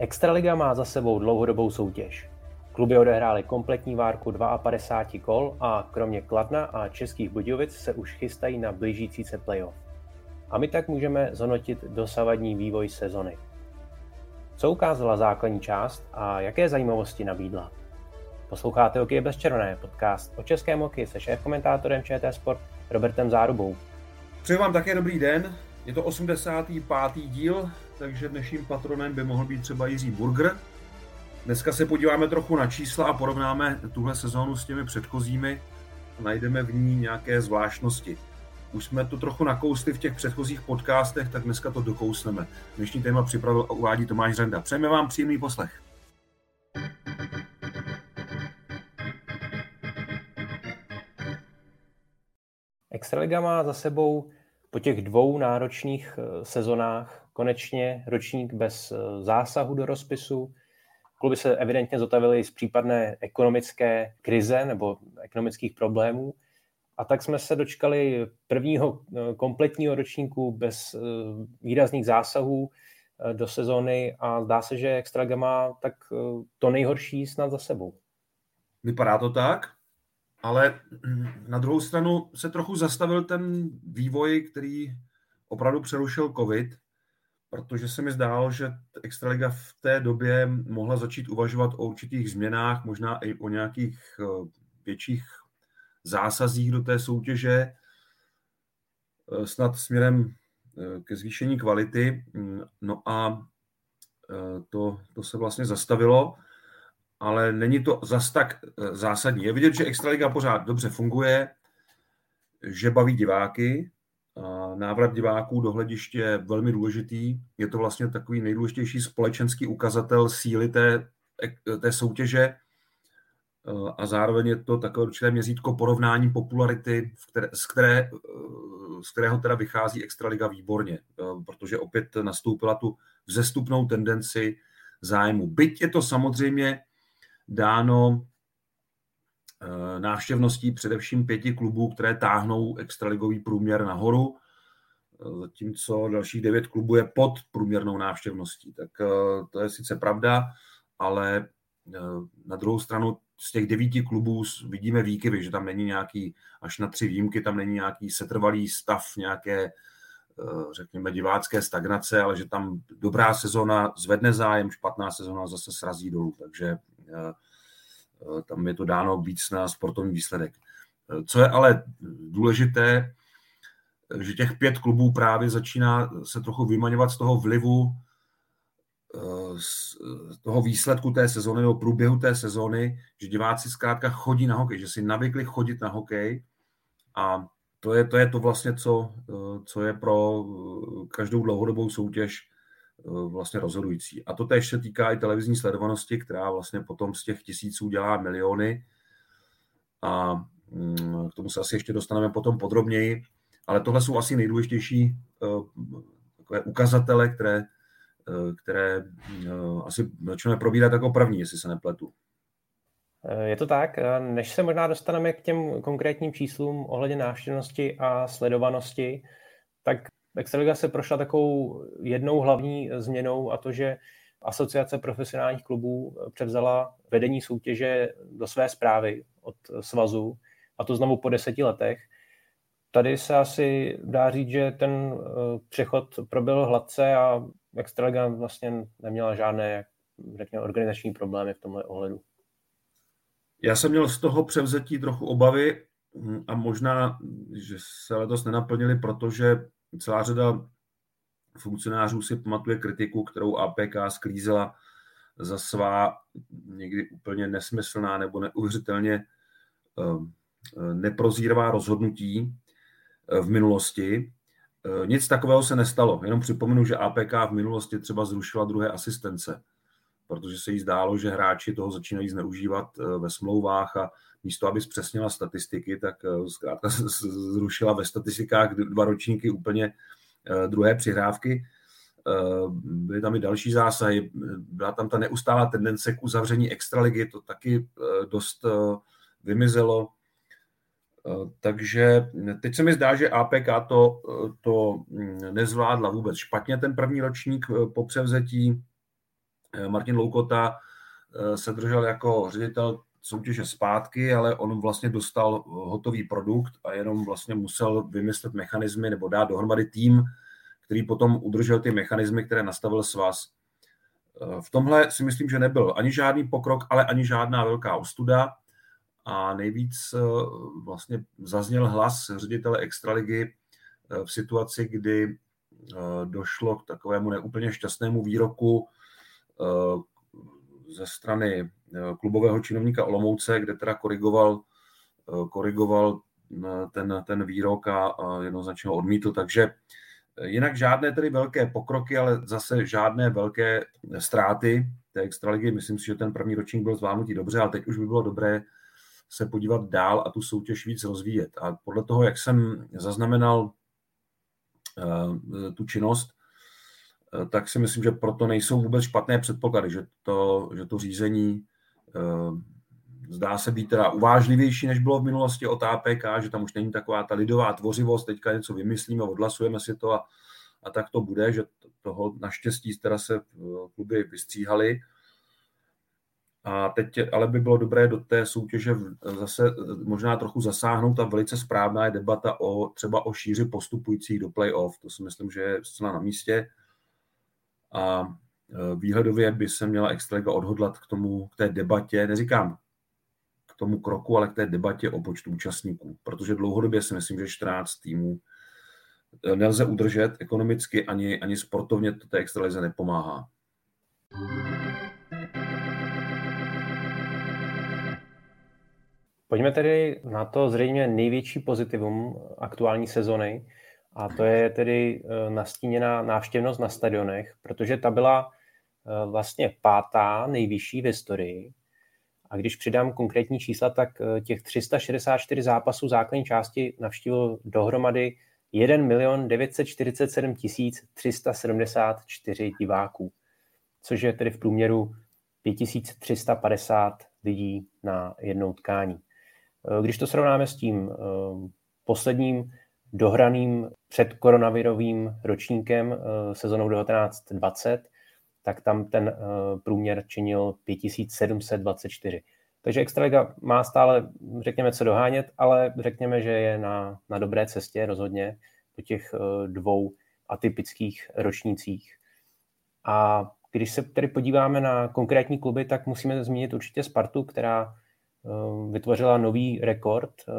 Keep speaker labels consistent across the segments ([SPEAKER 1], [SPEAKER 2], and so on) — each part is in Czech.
[SPEAKER 1] Extraliga má za sebou dlouhodobou soutěž. Kluby odehrály kompletní várku 52 kol a kromě Kladna a Českých Budějovic se už chystají na blížící se playoff. A my tak můžeme zhodnotit dosavadní vývoj sezony. Co ukázala základní část a jaké zajímavosti nabídla? Posloucháte Hokej bez červené, podcast o českém hokeji se šéf-komentátorem ČT Sport Robertem Zárubou.
[SPEAKER 2] Přeji vám také dobrý den. Je to 85. díl, takže dnešním patronem by mohl být třeba Jiří Burger. Dneska se podíváme trochu na čísla a porovnáme tuhle sezónu s těmi předchozími a najdeme v ní nějaké zvláštnosti. Už jsme to trochu nakousli v těch předchozích podcastech, tak dneska to dokousneme. Dnešní téma připravil a uvádí Tomáš Řenda. Přejeme vám příjemný poslech.
[SPEAKER 1] Extraliga má za sebou po těch dvou náročných eh, sezonách konečně ročník bez eh, zásahu do rozpisu. Kluby se evidentně zotavily z případné ekonomické krize nebo ekonomických problémů. A tak jsme se dočkali prvního eh, kompletního ročníku bez výrazných zásahů do sezóny a zdá se, že Extraliga má tak to nejhorší snad za sebou.
[SPEAKER 2] Vypadá to tak, ale na druhou stranu se trochu zastavil ten vývoj, který opravdu přerušil COVID, protože se mi zdálo, že Extraliga v té době mohla začít uvažovat o určitých změnách, možná i o nějakých eh, větších zásazích do té soutěže, eh, snad směrem eh, ke zvýšení kvality. No a to, to se vlastně zastavilo ale není to zas tak eh, zásadní. Je vidět, že Extraliga pořád dobře funguje, že baví diváky, návrat diváků do hlediště je velmi důležitý. Je to vlastně takový nejdůležitější společenský ukazatel síly té, té soutěže eh, a zároveň je to takové určité měřítko porovnání popularity, v které, z, které, eh, z kterého teda vychází Extraliga výborně, protože opět nastoupila tu vzestupnou tendenci zájmu. Byť je to samozřejmě dáno eh, návštěvností především pěti klubů, které táhnou extraligový průměr nahoru, eh, zatímco dalších devět klubů je pod průměrnou návštěvností. Tak eh, to je sice pravda, ale na druhou stranu z těch devíti klubů vidíme výkyvy, že tam není nějaký, až na tři výjimky, tam není nějaký setrvalý stav, nějaké, řekněme, divácké stagnace, ale že tam dobrá sezona zvedne zájem, špatná sezona zase srazí dolů. Takže Eh, eh, tam je to dáno víc na sportovní výsledek. Eh, co je ale důležité, že těch pět klubů právě začíná se trochu vymaňovat z toho vlivu z toho výsledku té sezóny nebo průběhu té sezóny, že diváci zkrátka chodí na hokej, že si navykli chodit na hokej a to je to, je to vlastně, co, co je pro každou dlouhodobou soutěž Eh, vlastně rozhodující. A to tež se týká i televizní sledovanosti, která vlastně potom z těch tisíců dělá miliony. A mm, k tomu se asi ještě dostaneme potom podrobněji. Ale tohle jsou asi nejdůležitější eh, takové ukazatele, které, eh, které asi začneme probírat jako první, jestli se nepletu.
[SPEAKER 1] Je to tak. Než se možná dostaneme k těm konkrétním číslům ohledně návštěvnosti a sledovanosti, tak Extraliga se prošla takovou jednou hlavní změnou a to, že Asociace profesionálních klubů převzala vedení soutěže do své zprávy od svazu a to znovu po deseti letech. Tady se asi dá říct, že ten eh, přechod proběhl hladce a Extraliga vlastně neměla žádné řekněme, organizační problémy v tomhle ohledu.
[SPEAKER 2] Já jsem měl z toho převzetí trochu obavy hm, a možná, že se letos nenaplnili, protože celá řada funkcionářů si pamatuje kritiku, kterou APK sklízela za svá někdy úplně nesmyslná nebo neuvěřitelně ehm, neprozíravá rozhodnutí eh, v minulosti. Eh, nic takového se nestalo. Jenom připomenu, že APK v minulosti třeba zrušila druhé asistence. Protože se jí zdálo, že hráči toho začínají zneužívat ve smlouvách a místo, aby zpřesnila statistiky, tak zkrátka zrušila ve statistikách dva ročníky úplně druhé přihrávky. Byly tam i další zásahy, byla tam ta neustálá tendence k uzavření extraligy, to taky dost vymizelo. Eh, takže teď se mi zdá, že APK to, eh, to mm, nezvládla vůbec špatně ten první ročník eh, po převzetí. Martin Loukota se držel jako ředitel soutěže zpátky, ale on vlastně dostal hotový produkt a jenom vlastně musel vymyslet mechanismy nebo dát dohromady tým, který potom udržel ty mechanismy, které nastavil svaz. V tomhle si myslím, že nebyl ani žádný pokrok, ale ani žádná velká ostuda a nejvíc eh, vlastně zazněl hlas ředitele Extraligy eh, v situaci, kdy eh, došlo k takovému neúplně šťastnému výroku ze strany klubového činovníka Olomouce, kde teda korigoval, korigoval ten, ten výrok a, jednoznačně ho odmítl. Takže jinak žádné tedy velké pokroky, ale zase žádné velké ztráty té extraligy. Myslím si, že ten první ročník byl zvládnutý dobře, ale teď už by bylo dobré se podívat dál a tu soutěž víc rozvíjet. A podle toho, jak jsem zaznamenal eh, tu činnost, eh, tak si myslím, že proto nejsou vůbec špatné předpoklady, že to, že to řízení eh, zdá se být teda uvážlivější, než bylo v minulosti o APK, že tam už není taková ta lidová tvořivost, teďka něco vymyslíme, odhlasujeme si to a, a tak to bude, že toho naštěstí teda se kluby vystříhali a teď ale by bylo dobré do té soutěže zase možná trochu zasáhnout a velice správná je debata o třeba o šíři postupujících do playoff. To si myslím, že je zcela na místě. A e, výhledově by se měla Extraliga odhodlat k tomu, k té debatě, neříkám k tomu kroku, ale k té debatě o počtu účastníků, protože dlouhodobě si myslím, že 14 týmů e, nelze udržet ekonomicky ani, ani sportovně to té extralize nepomáhá.
[SPEAKER 1] Pojďme tedy na to zřejmě největší pozitivum aktuální sezony a to je tedy eh, nastíněná návštěvnost na stadionech, protože ta byla eh, vlastně pátá nejvyšší v historii. A když přidám konkrétní čísla, tak eh, těch 364 zápasů základní části navštívil dohromady 1 milion 947 374 diváků, což je tedy v průměru 5350 lidí na jednou tkání. Eh, když to srovnáme s tím posledním dohraným předkoronavirovým ročníkem eh, sezonou 1920, tak tam ten průměr činil 5724. Takže Extraliga má stále, řekněme, co dohánět, ale řekněme, že je na, na dobré cestě rozhodně po těch dvou atypických ročnících. A když se tedy podíváme na konkrétní kluby, tak musíme zmínit určitě Spartu, která Eh, vytvořila nový rekord eh,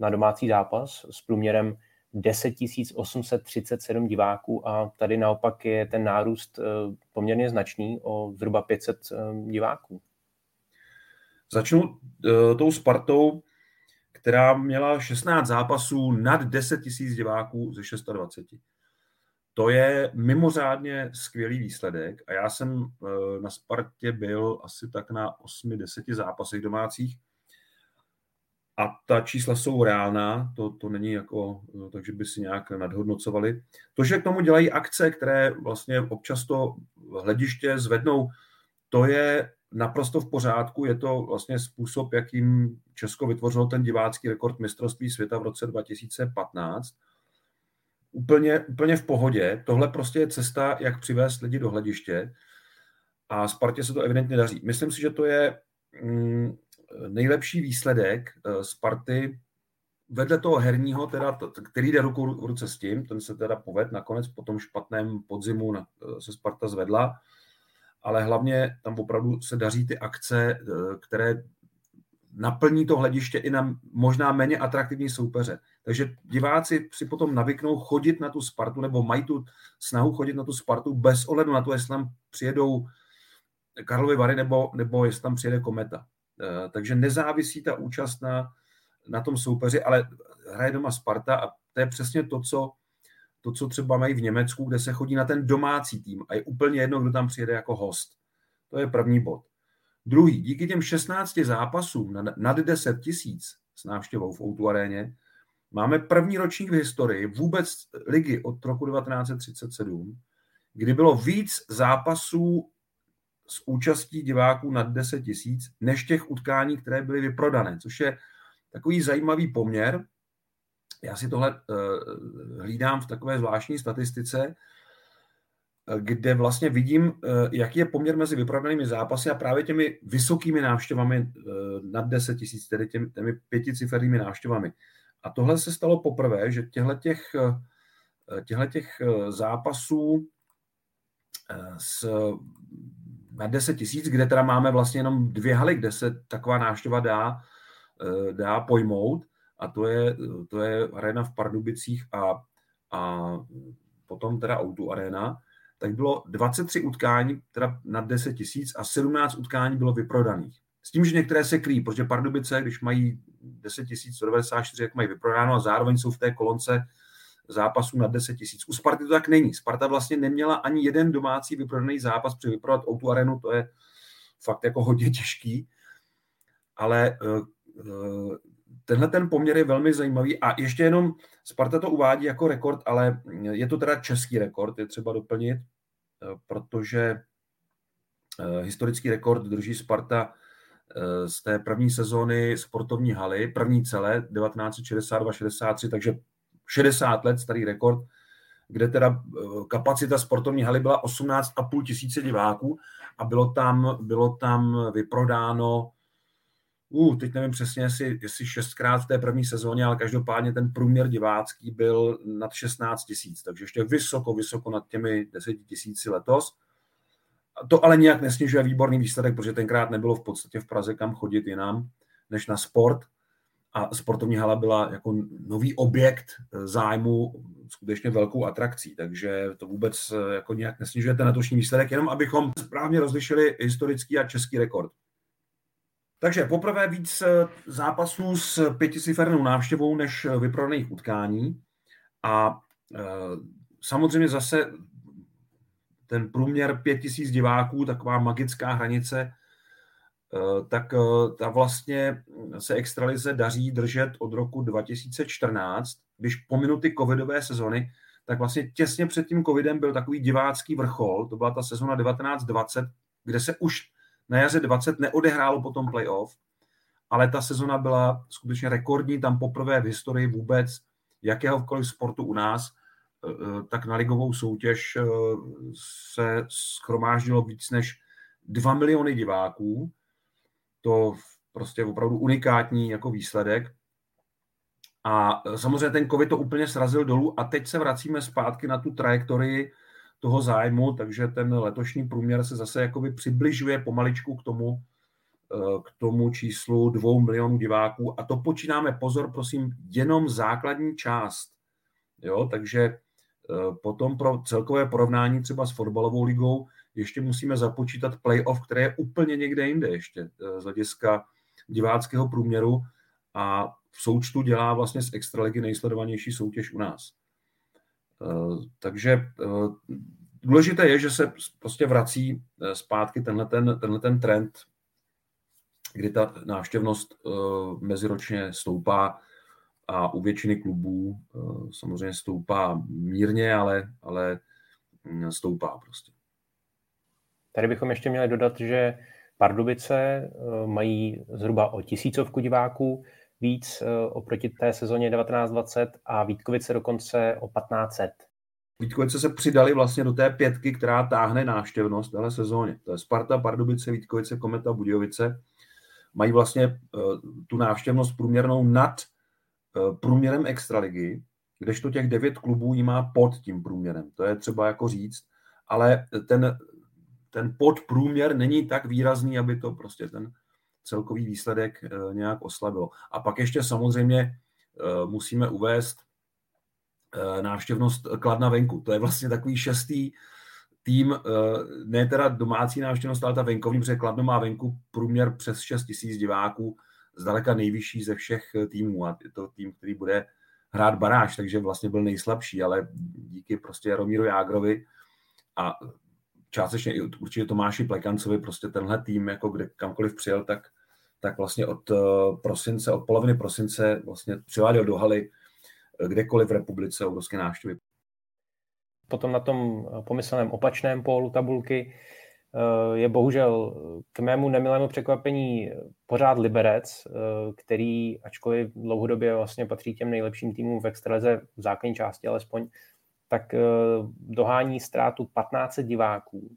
[SPEAKER 1] na domácí zápas s průměrem 10 837 diváků a tady naopak je ten nárůst eh, poměrně značný o zhruba 500 diváků.
[SPEAKER 2] Začnu tou Spartou, která měla 16 zápasů nad 10 000 diváků ze 620. To je mimořádně skvělý výsledek a já jsem na Spartě byl asi tak na 8-10 zápasech domácích a ta čísla jsou reálná, to, to není jako, takže by si nějak nadhodnocovali. To, že k tomu dělají akce, které vlastně občas to hlediště zvednou, to je naprosto v pořádku, je to vlastně způsob, jakým Česko vytvořilo ten divácký rekord mistrovství světa v roce 2015. Úplně, úplně v pohodě. Tohle prostě je cesta, jak přivést lidi do hlediště a Spartě se to evidentně daří. Myslím si, že to je mm, nejlepší výsledek eh, Sparty vedle toho herního, teda, který jde ruku v ruce s tím, ten se teda poved nakonec po tom špatném podzimu eh, se Sparta zvedla, ale hlavně tam opravdu se daří ty akce, eh, které naplní to hlediště i na možná méně atraktivní soupeře. Takže diváci si potom navyknou chodit na tu Spartu, nebo mají tu snahu chodit na tu Spartu bez ohledu na to, jestli tam přijedou Karlovy Vary nebo, nebo jestli tam přijede Kometa. Eh, takže nezávisí ta účast na, na tom soupeři, ale hraje doma Sparta a to je přesně to, co, to, co třeba mají v Německu, kde se chodí na ten domácí tým a je úplně jedno, kdo tam přijede jako host. To je první bod. Druhý, díky těm 16 zápasům nad 10 tisíc s návštěvou v Outu aréně, máme první ročník v historii vůbec ligy od roku 1937, kdy bylo víc zápasů s účastí diváků nad 10 tisíc, než těch utkání, které byly vyprodané, což je takový zajímavý poměr. Já si tohle uh, hlídám v takové zvláštní statistice, kde vlastně vidím, uh, jaký je poměr mezi vyprodanými zápasy a právě těmi vysokými návštěvami nad 10 tisíc, tedy těmi, těmi pěticifernými návštěvami. A tohle se stalo poprvé, že těchto těch, těch zápasů s na 10 tisíc, kde teda máme vlastně jenom dvě haly, kde se taková návštěva dá, eh, dá pojmout a to je, to je arena v Pardubicích a, a potom teda Outu arena, tak bylo 23 utkání teda na 10 tisíc a 17 utkání bylo vyprodaných. S tím, že některé se kryjí, protože Pardubice, když mají 10 194, jak mají vyprodáno a zároveň jsou v té kolonce zápasů na 10 tisíc. U Sparty to tak není. Sparta vlastně neměla ani jeden domácí vyprodaný zápas při vyprodat Outu arenu, to je fakt jako hodně těžký. Ale uh, tenhle ten poměr je velmi zajímavý a ještě jenom Sparta to uvádí jako rekord, ale je to teda český rekord, je třeba doplnit, uh, protože historický rekord drží Sparta z té první sezóny sportovní haly, první celé 1962-63, takže 60 let starý rekord, kde teda eh, kapacita sportovní haly byla 18,5 tisíce diváků a bylo tam, bylo tam vyprodáno uh, teď nevím přesně, jestli, jestli šestkrát v té první sezóně, ale každopádně ten průměr divácký byl nad 16 tisíc, takže ještě vysoko, vysoko nad těmi 10 tisíci letos. To ale nijak nesnižuje výborný výsledek, protože tenkrát nebylo v podstatě v Praze kam chodit jinam, než na sport a sportovní hala byla jako nový objekt eh, zájmu skutečně velkou atrakcí, takže to vůbec eh, jako nějak nesnižuje ten letošní výsledek, jenom abychom správně rozlišili historický a český rekord. Takže poprvé víc eh, zápasů s pěticifernou návštěvou než vyprodaných utkání a samozřejmě zase ten průměr pět tisíc diváků, taková magická hranice, tak eh, ta vlastně se extralize daří držet od roku 2014, když po minuty covidové sezony, tak vlastně těsně před tím covidem byl takový divácký vrchol, to byla ta sezona 1920, kde se už na jaře 20 neodehrálo potom playoff, ale ta sezona byla skutečně rekordní, tam poprvé v historii vůbec jakéhokoliv sportu u nás, eh, tak na ligovou soutěž se schromáždilo víc než 2 miliony diváků, to prostě opravdu unikátní jako výsledek. A samozřejmě ten COVID to úplně srazil dolů a teď se vracíme zpátky na tu trajektorii toho zájmu, takže ten letošní průměr se zase jakoby přibližuje pomaličku k tomu, e, k tomu číslu dvou milionů diváků a to počínáme, pozor, prosím, jenom základní část. Jo, takže e, potom pro celkové porovnání třeba s fotbalovou ligou ještě musíme započítat playoff, které je úplně někde jinde ještě eh, z hlediska diváckého průměru a v součtu dělá vlastně z extraligy nejsledovanější soutěž u nás. Eh, takže eh, důležité je, že se prostě vrací zpátky tenhle ten, tenhle ten trend, kdy ta návštěvnost meziročně stoupá a u většiny klubů samozřejmě stoupá mírně, ale, ale hm, stoupá prostě.
[SPEAKER 1] Tady bychom ještě měli dodat, že Pardubice eh, mají zhruba o tisícovku diváků víc eh, oproti té sezóně 1920 a Vítkovice dokonce o 1500.
[SPEAKER 2] Vítkovice se přidali vlastně do té pětky, která táhne návštěvnost téhle sezóně. To je Sparta, Pardubice, Vítkovice, Kometa, Budějovice. Mají vlastně uh, tu návštěvnost průměrnou nad průměrem extraligy, kdežto těch devět klubů ji má pod tím průměrem. To je třeba jako říct. Ale ten ten podprůměr není tak výrazný, aby to prostě ten celkový výsledek eh, nějak oslabilo. A pak ještě samozřejmě eh, musíme uvést eh, návštěvnost Kladna venku. To je vlastně takový šestý tým, ne teda domácí návštěvnost, ale ta venkovní, protože Kladno má venku průměr přes 6 tisíc diváků, zdaleka nejvyšší ze všech týmů a je to tým, který bude hrát baráž, takže vlastně byl nejslabší, ale díky prostě Romíru Jágrovi a částečně i určitě Tomáši Plekancovi, prostě tenhle tým, jako kde kamkoliv přijel, tak, tak vlastně od prosince, od poloviny prosince vlastně přiváděl do haly kdekoliv v republice obrovské návštěvy.
[SPEAKER 1] Potom na tom pomyslném opačném pólu tabulky Eh, je bohužel k mému nemilému překvapení pořád Liberec, eh, který, ačkoliv dlouhodobě vlastně patří těm nejlepším týmům v extralize v základní části alespoň, tak eh, dohání ztrátu 15 diváků.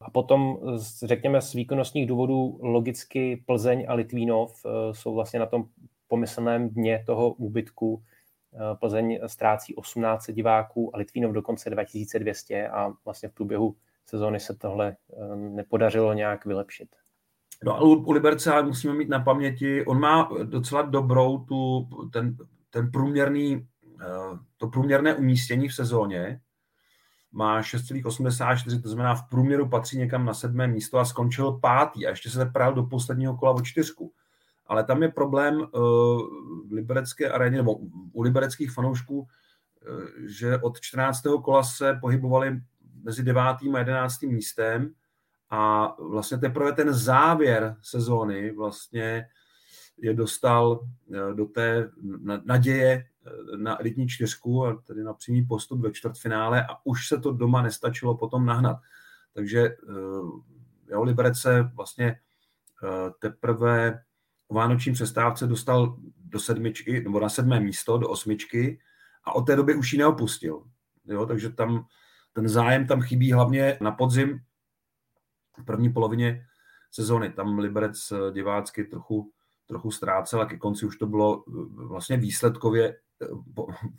[SPEAKER 1] A potom, řekněme, z výkonnostních důvodů logicky Plzeň a Litvínov jsou vlastně na tom pomyslném dně toho úbytku. Plzeň ztrácí 18 diváků a Litvínov dokonce 2200 a vlastně v průběhu sezóny se tohle eh, nepodařilo nějak vylepšit.
[SPEAKER 2] No ale u Liberce musíme mít na paměti, on má docela dobrou tu, ten, ten průměrný, eh, to průměrné umístění v sezóně, má 6,84, to znamená v průměru patří někam na sedmé místo a skončil pátý a ještě se tepral do posledního kola o čtyřku. Ale tam je problém uh, v liberecké aréně, nebo u libereckých fanoušků, uh, že od 14. kola se pohybovali mezi devátým a jedenáctým místem a vlastně teprve ten závěr sezóny vlastně je dostal eh, do té naděje eh, na elitní čtyřku a tedy na přímý postup do čtvrtfinále a už se to doma nestačilo potom nahnat. Takže eh, jo, Liberec se vlastně teprve o vánoční přestávce dostal do sedmičky, nebo na sedmé místo, do osmičky a od té doby už ji neopustil. Jo, takže tam ten zájem tam chybí hlavně na podzim, v první polovině sezóny. Tam Liberec eh, divácky trochu, trochu ztrácel a ke konci už to bylo eh, vlastně výsledkově eh,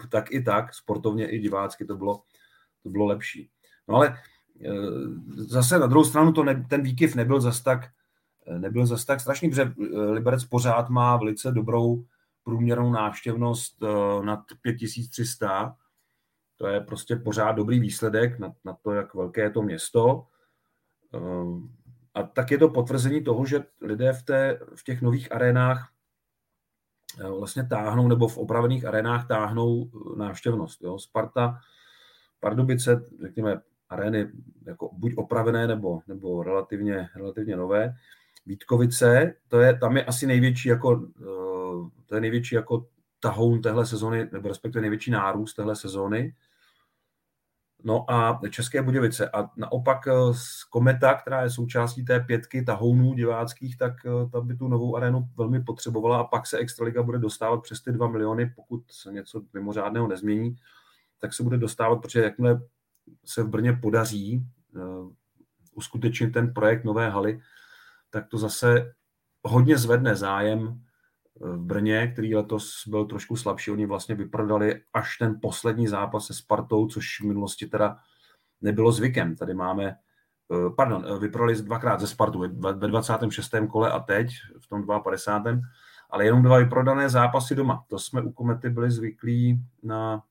[SPEAKER 2] tak i tak, sportovně i divácky to bylo, to bylo lepší. No ale zase na druhou stranu to ne, ten výkyv nebyl zas tak, nebyl zas tak strašný, protože Liberec pořád má velice dobrou průměrnou návštěvnost nad 5300 to je prostě pořád dobrý výsledek na, na to, jak velké je to město. A tak je to potvrzení toho, že lidé v, té, v těch nových arénách eh, vlastně táhnou, nebo v opravených arénách táhnou eh, návštěvnost. Jo. Sparta, Pardubice, řekněme, arény jako buď opravené, nebo, nebo relativně, relativně nové. Vítkovice, to je, tam je asi největší jako, eh, to je největší jako tahoun téhle sezóny, nebo respektive největší nárůst téhle sezóny. No a České Budějovice. A naopak eh, z Kometa, která je součástí té pětky tahounů diváckých, tak eh, ta by tu novou arénu velmi potřebovala a pak se Extraliga bude dostávat přes ty 2 miliony, pokud se něco mimořádného nezmění, tak se bude dostávat, protože jakmile se v Brně podaří uh, uskutečnit ten projekt Nové haly, tak to zase hodně zvedne zájem v Brně, který letos byl trošku slabší. Oni vlastně vyprodali až ten poslední zápas se Spartou, což v minulosti teda nebylo zvykem. Tady máme, eh, pardon, eh, vyprodali dvakrát ze Spartu ve 26. kole a teď v tom 52. Ale jenom dva vyprodané zápasy doma. To jsme u Komety byli zvyklí na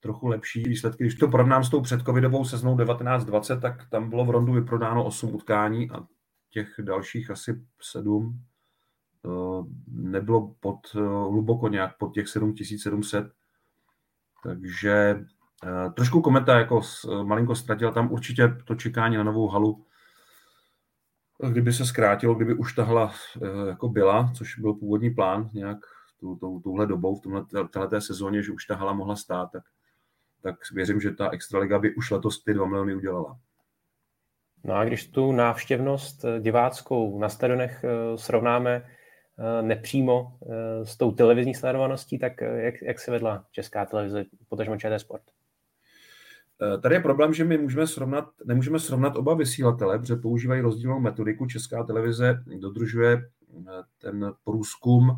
[SPEAKER 2] trochu lepší výsledky. Když to porovnám s tou předcovidovou seznou 1920, tak tam bylo v Rondu vyprodáno 8 utkání a těch dalších asi 7 Eh, nebylo pod, eh, hluboko nějak pod těch 7700, takže eh, trošku kometa jako malinko ztratil tam určitě to čekání na novou halu, kdyby se zkrátilo, kdyby už ta hala jako byla, což byl původní plán nějak tu, tu, tuhle dobou, v této sezóně, že už ta hala mohla stát, tak, tak věřím, že ta Extraliga by už letos ty 2 miliony udělala.
[SPEAKER 1] No a když tu návštěvnost diváckou na stadionech srovnáme Eh, nepřímo eh, s tou televizní sledovaností, tak eh, jak, jak se vedla česká televize, potažmo ČT Sport?
[SPEAKER 2] Tady je problém, že my můžeme srovnat, nemůžeme srovnat oba vysílatele, protože používají rozdílnou metodiku. Česká televize dodržuje ten průzkum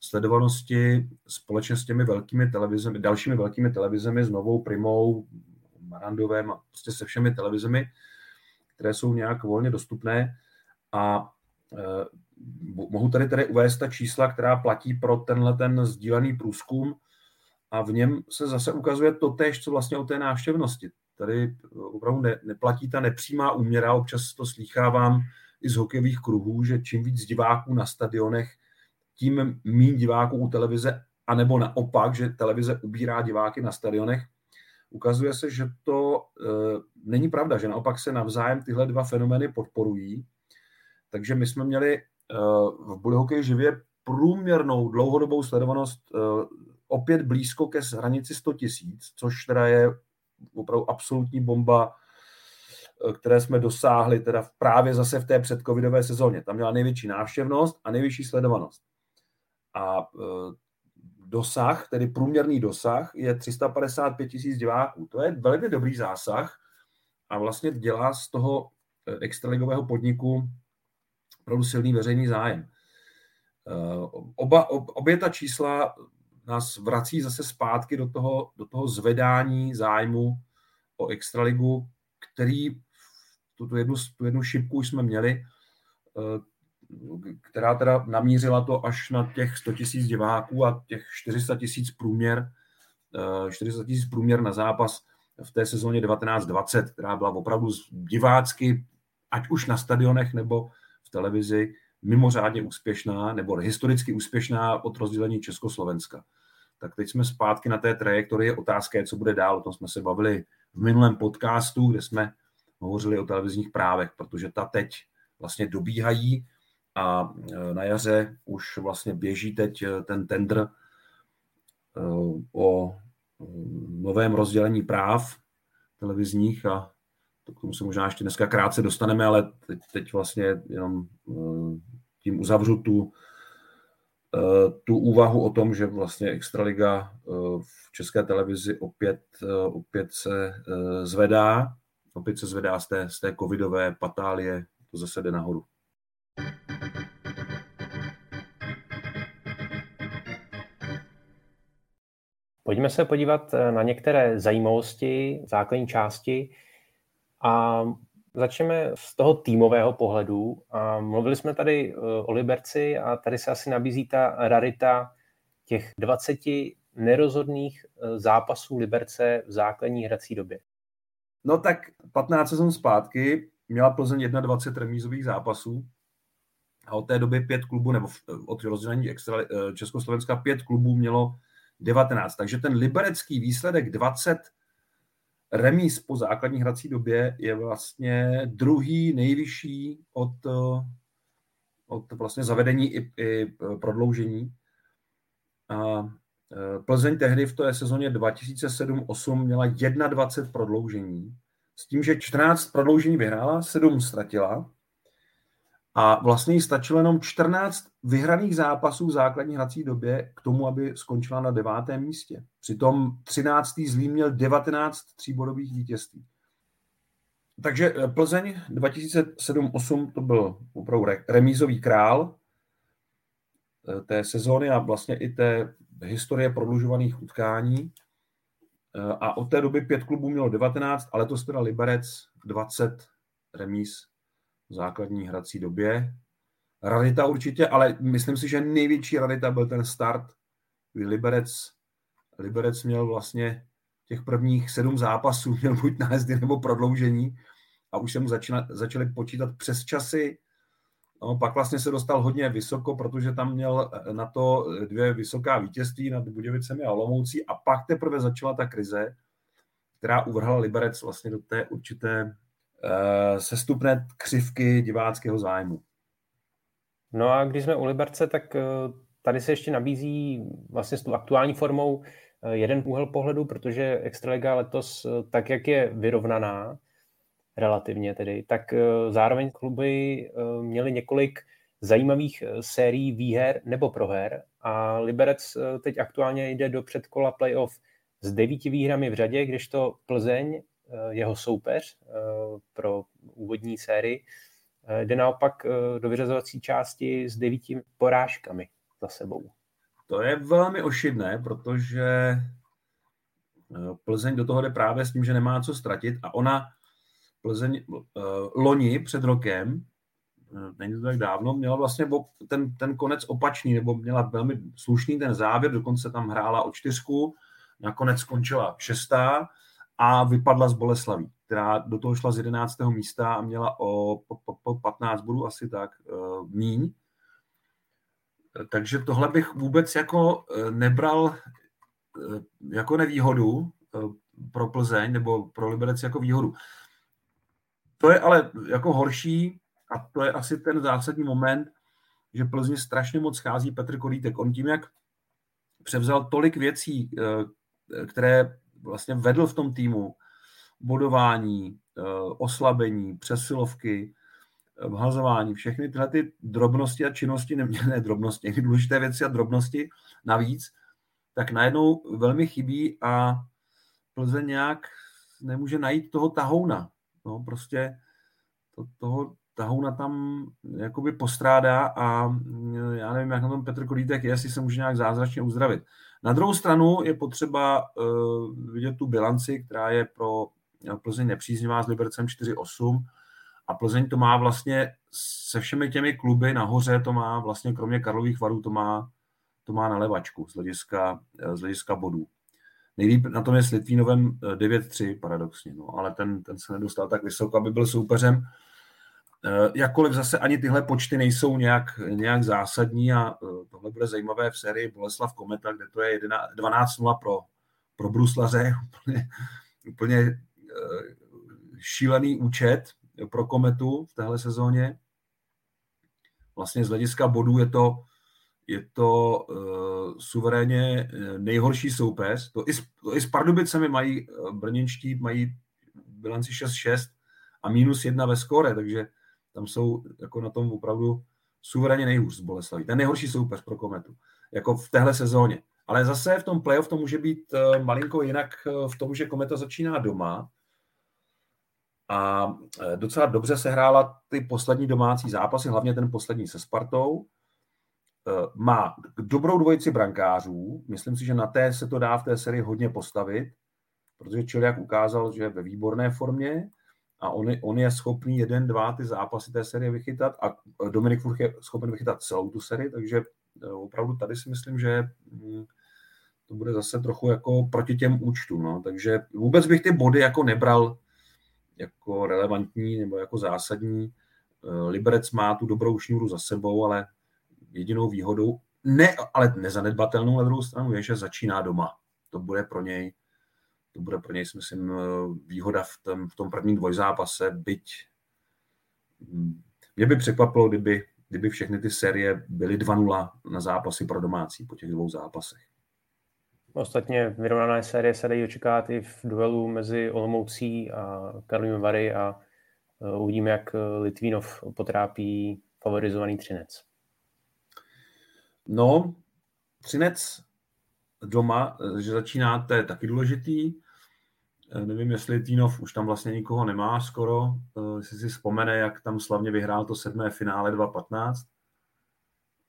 [SPEAKER 2] sledovanosti společně s těmi velkými televizemi, dalšími velkými televizemi, s Novou Primou, Marandovem a prostě se všemi televizemi, které jsou nějak volně dostupné. A mohu tady tady uvést ta čísla, která platí pro tenhle ten sdílený průzkum a v něm se zase ukazuje to tež, co vlastně o té návštěvnosti. Tady opravdu ne, neplatí ta nepřímá úměra, občas to slýchávám i z hokejových kruhů, že čím víc diváků na stadionech, tím méně diváků u televize, anebo naopak, že televize ubírá diváky na stadionech. ukazuje se, že to e, není pravda, že naopak se navzájem tyhle dva fenomény podporují. Takže my jsme měli v bullyhokej živě průměrnou dlouhodobou sledovanost e, opět blízko ke hranici 100 tisíc, což teda je opravdu absolutní bomba, které jsme dosáhli teda právě zase v té předcovidové sezóně. Tam měla největší návštěvnost a nejvyšší sledovanost. A dosah, tedy průměrný dosah, je 355 tisíc diváků. To je velmi dobrý zásah a vlastně dělá z toho eh, extraligového podniku opravdu silný veřejný zájem. Eh, oba, obě ta čísla nás vrací zase zpátky do toho, do toho zvedání zájmu o extraligu, který tu, tu, jednu, tu jednu šipku už jsme měli, eh, která teda namířila to až na těch 100 tisíc diváků a těch 400 tisíc průměr, 400 eh, tisíc průměr na zápas v té sezóně 1920, která byla opravdu divácky, ať už na stadionech nebo v televizi, mimořádně úspěšná, nebo historicky úspěšná od rozdělení Československa. Tak teď jsme zpátky na té trajektorii. Otázka je, co bude dál. O tom jsme se bavili v minulém podcastu, kde jsme hovořili o televizních právech, protože ta teď vlastně dobíhají a e, na jaře už vlastně běží teď e, ten tender e, o novém rozdělení práv televizních a to k tomu se možná ještě dneska krátce dostaneme, ale teď, teď vlastně jenom tím uzavřu tu, tu úvahu o tom, že vlastně Extraliga v české televizi opět, opět se zvedá, opět se zvedá z té, z té covidové patálie, to zase jde nahoru.
[SPEAKER 1] Pojďme se podívat eh, na některé zajímavosti, základní části a začneme z toho týmového pohledu. A mluvili jsme tady eh, o Liberci a tady se asi nabízí ta rarita těch 20 nerozhodných eh, zápasů Liberce v základní hrací době.
[SPEAKER 2] No tak 15 sezon zpátky měla Plzeň 21 remízových zápasů a od té doby pět klubů, nebo od rozdělení extra, Československa pět klubů mělo 19. Takže ten liberecký výsledek 20 remíz po základní hrací době je vlastně druhý nejvyšší od, od vlastně zavedení i, i prodloužení. A e, Plzeň tehdy v té sezóně 2007-8 měla 21 prodloužení, s tím, že 14 prodloužení vyhrála, 7 ztratila a vlastně jí stačilo jenom 14 vyhraných zápasů v základní hrací době k tomu, aby skončila na devátém místě. Přitom 13. Zlín měl 19 tříbodových vítězství. Takže eh, Plzeň 2007-8 to byl opravdu remízový král eh, té sezóny a vlastně i té historie prodlužovaných utkání. Eh, a od té doby pět klubů mělo 19, ale to teda Liberec 20 remíz v základní hrací době. Radita určitě, ale myslím si, že největší radita byl ten start, kdy Liberec, Liberec měl vlastně těch prvních sedm zápasů, měl buď nájezdy nebo prodloužení a už se mu začína, začali počítat přes časy. No, pak vlastně se dostal hodně vysoko, protože tam měl na to dvě vysoká vítězství nad Budějovicemi a Olomoucí a pak teprve začala ta krize, která uvrhla Liberec vlastně do té určité sestupné křivky diváckého zájmu.
[SPEAKER 1] No a když jsme u Liberce, tak uh, tady se ještě nabízí vlastně s tou aktuální formou uh, jeden úhel pohledu, protože Extraliga letos, tak jak je vyrovnaná, relativně tedy, tak zároveň kluby měly několik zajímavých sérií výher nebo proher a Liberec teď aktuálně jde do předkola playoff s devíti výhrami v řadě, kdežto Plzeň Eh, jeho soupeř eh, pro úvodní sérii, eh, jde naopak do vyřazovací části s devíti porážkami za sebou.
[SPEAKER 2] To je velmi ošidné, protože Plzeň do toho jde právě s tím, že nemá co ztratit a ona Plzeň loni před rokem, není to tak dávno, měla vlastně ten, ten konec opačný, nebo měla velmi slušný ten závěr, dokonce tam hrála o čtyřku, nakonec skončila šestá a vypadla z Boleslaví, která do toho šla z 11. místa a měla o, o, o 15 bodů asi tak uh, míň. Takže tohle bych vůbec jako eh, nebral jako nevýhodu. Pro Plzeň nebo pro Liberec jako výhodu. To je ale jako horší a to je asi ten zásadní moment, že Plzni strašně moc schází Petr Kolítek. On tím, jak převzal tolik věcí, eh, které vlastně vedl v tom týmu, bodování, eh, oslabení, přesilovky, eh, vhazování, všechny tyhle ty drobnosti a činnosti, ne, ne drobnosti, někdy důležité věci a drobnosti navíc, tak najednou velmi chybí a Plzeň nějak nemůže najít toho tahouna. No, prostě to, toho tahouna tam jakoby postrádá a já nevím, jak na tom Petr Kolítek je, jestli se může nějak zázračně uzdravit. Na druhou stranu je potřeba uh, vidět tu bilanci, která je pro Plzeň nepříznivá s Libercem 4-8 a Plzeň to má vlastně se všemi těmi kluby nahoře, to má vlastně kromě Karlových varů, to má, to má na levačku z hlediska, z hlediska bodů. Nejlíp na tom je s Litvínovem 9-3 paradoxně, no, ale ten, ten se nedostal tak vysoko, aby byl soupeřem. Eh, jakkoliv zase ani tyhle počty nejsou nějak, nějak zásadní a eh, tohle bude zajímavé v sérii Boleslav Kometa, kde to je 12-0 pro, pro Bruslaře, úplně, úplně eh, šílený účet pro Kometu v téhle sezóně. Vlastně z hlediska bodů je to, je to uh, suverénně nejhorší soupeř. To i, s, to i s Pardubicemi mají, brněnští mají bilanci 6-6 a minus jedna ve skore, takže tam jsou jako na tom opravdu suverénně nejhůř z Boleslaví. Ten nejhorší soupeř pro Kometu, jako v téhle sezóně. Ale zase v tom playoff to může být eh, malinko jinak eh, v tom, že Kometa začíná doma a eh, docela dobře se hrála ty poslední domácí zápasy, hlavně ten poslední se Spartou. Má dobrou dvojici brankářů, myslím si, že na té se to dá v té sérii hodně postavit, protože Čiliak ukázal, že je ve výborné formě a on on je schopný jeden, dva ty zápasy té série vychytat a Dominik Furch je schopen vychytat celou tu sérii, takže eh, opravdu tady si myslím, že hm, to bude zase trochu jako proti těm účtům, no. takže vůbec bych ty body jako nebral jako relevantní nebo jako zásadní. Eh, Liberec má tu dobrou šňůru za sebou, ale jedinou výhodou, ne, ale nezanedbatelnou na druhou stranu je, že začíná doma. To bude pro něj to bude pro něj, si myslím, eh, výhoda v tom, v tom prvním dvojzápase, byť hm, mě by překvapilo, kdyby, kdyby všechny ty série byly 2-0 na zápasy pro domácí po těch dvou zápasech.
[SPEAKER 1] Ostatně vyrovnané série se dají očekávat i v duelu mezi Olomoucí a Karlovým Vary a eh, uvidíme, jak eh, Litvínov potrápí favorizovaný Třinec.
[SPEAKER 2] No, Třinec doma, že začíná, to je taky důležitý. Eh, nevím, jestli Tínov už tam vlastně nikoho nemá skoro, eh, jestli si vzpomene, jak tam slavně vyhrál to sedmé finále 2.15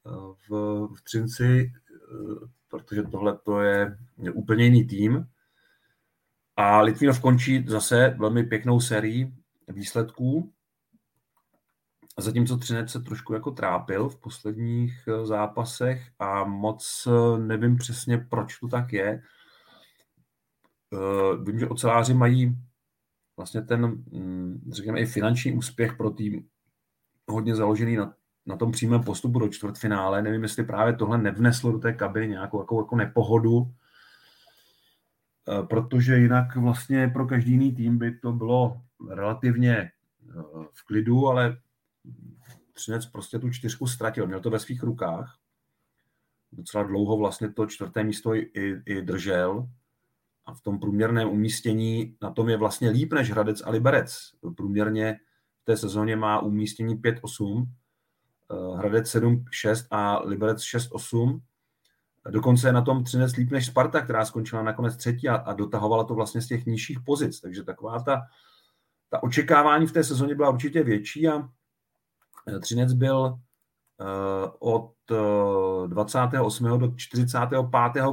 [SPEAKER 2] eh, v, v Třinci, protože tohle to je úplně jiný tým. A Litvinov končí zase velmi pěknou sérií výsledků. Zatímco Třinec se trošku jako trápil v posledních zápasech a moc nevím přesně, proč to tak je uh, vím, že oceláři mají vlastně ten, mm, řekněme, i finanční úspěch pro tým hodně založený na, na tom přímém postupu do čtvrtfinále. Nevím, jestli právě tohle nevneslo do té kabiny nějakou jako, jako nepohodu, protože jinak vlastně pro každý jiný tým by to bylo relativně v klidu, ale Třinec prostě tu čtyřku ztratil. Měl to ve svých rukách. Docela dlouho vlastně to čtvrté místo i, i držel a v tom průměrném umístění na tom je vlastně líp než Hradec a Liberec. Průměrně v té sezóně má umístění 5-8, eh, Hradec 7-6 a Liberec 6-8. Dokonce je na tom Třinec líp než Sparta, která skončila nakonec třetí a, a dotahovala to vlastně z těch nižších pozic. Takže taková ta, ta očekávání v té sezóně byla určitě větší a Třinec byl uh, od uh, 28. do 45.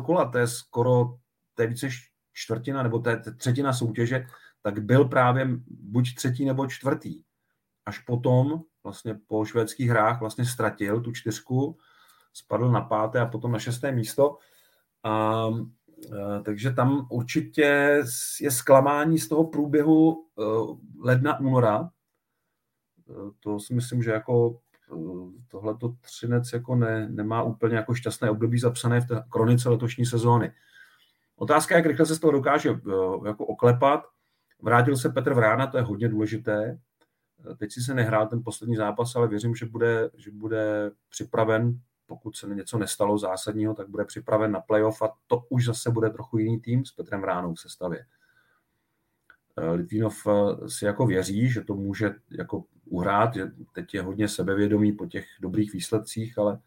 [SPEAKER 2] kola, to je skoro, to je více čtvrtina nebo té třetina soutěže, tak byl právě buď třetí nebo čtvrtý. Až potom, vlastně po švédských hrách, vlastně ztratil tu čtyřku, spadl na páté a potom na šesté místo. A, takže tam určitě je zklamání z toho průběhu ledna, února. To si myslím, že jako uh, tohleto Třinec jako ne, nemá úplně jako šťastné období zapsané v té kronice letošní sezóny. Otázka, jak rychle se z toho dokáže jako oklepat. Vrátil se Petr Vrána, to je hodně důležité. Teď si se nehrál ten poslední zápas, ale věřím, že bude, že bude připraven, pokud se něco nestalo zásadního, tak bude připraven na playoff a to už zase bude trochu jiný tým s Petrem Vránou v sestavě. Litvinov si jako věří, že to může jako uhrát, že teď je hodně sebevědomý po těch dobrých výsledcích, ale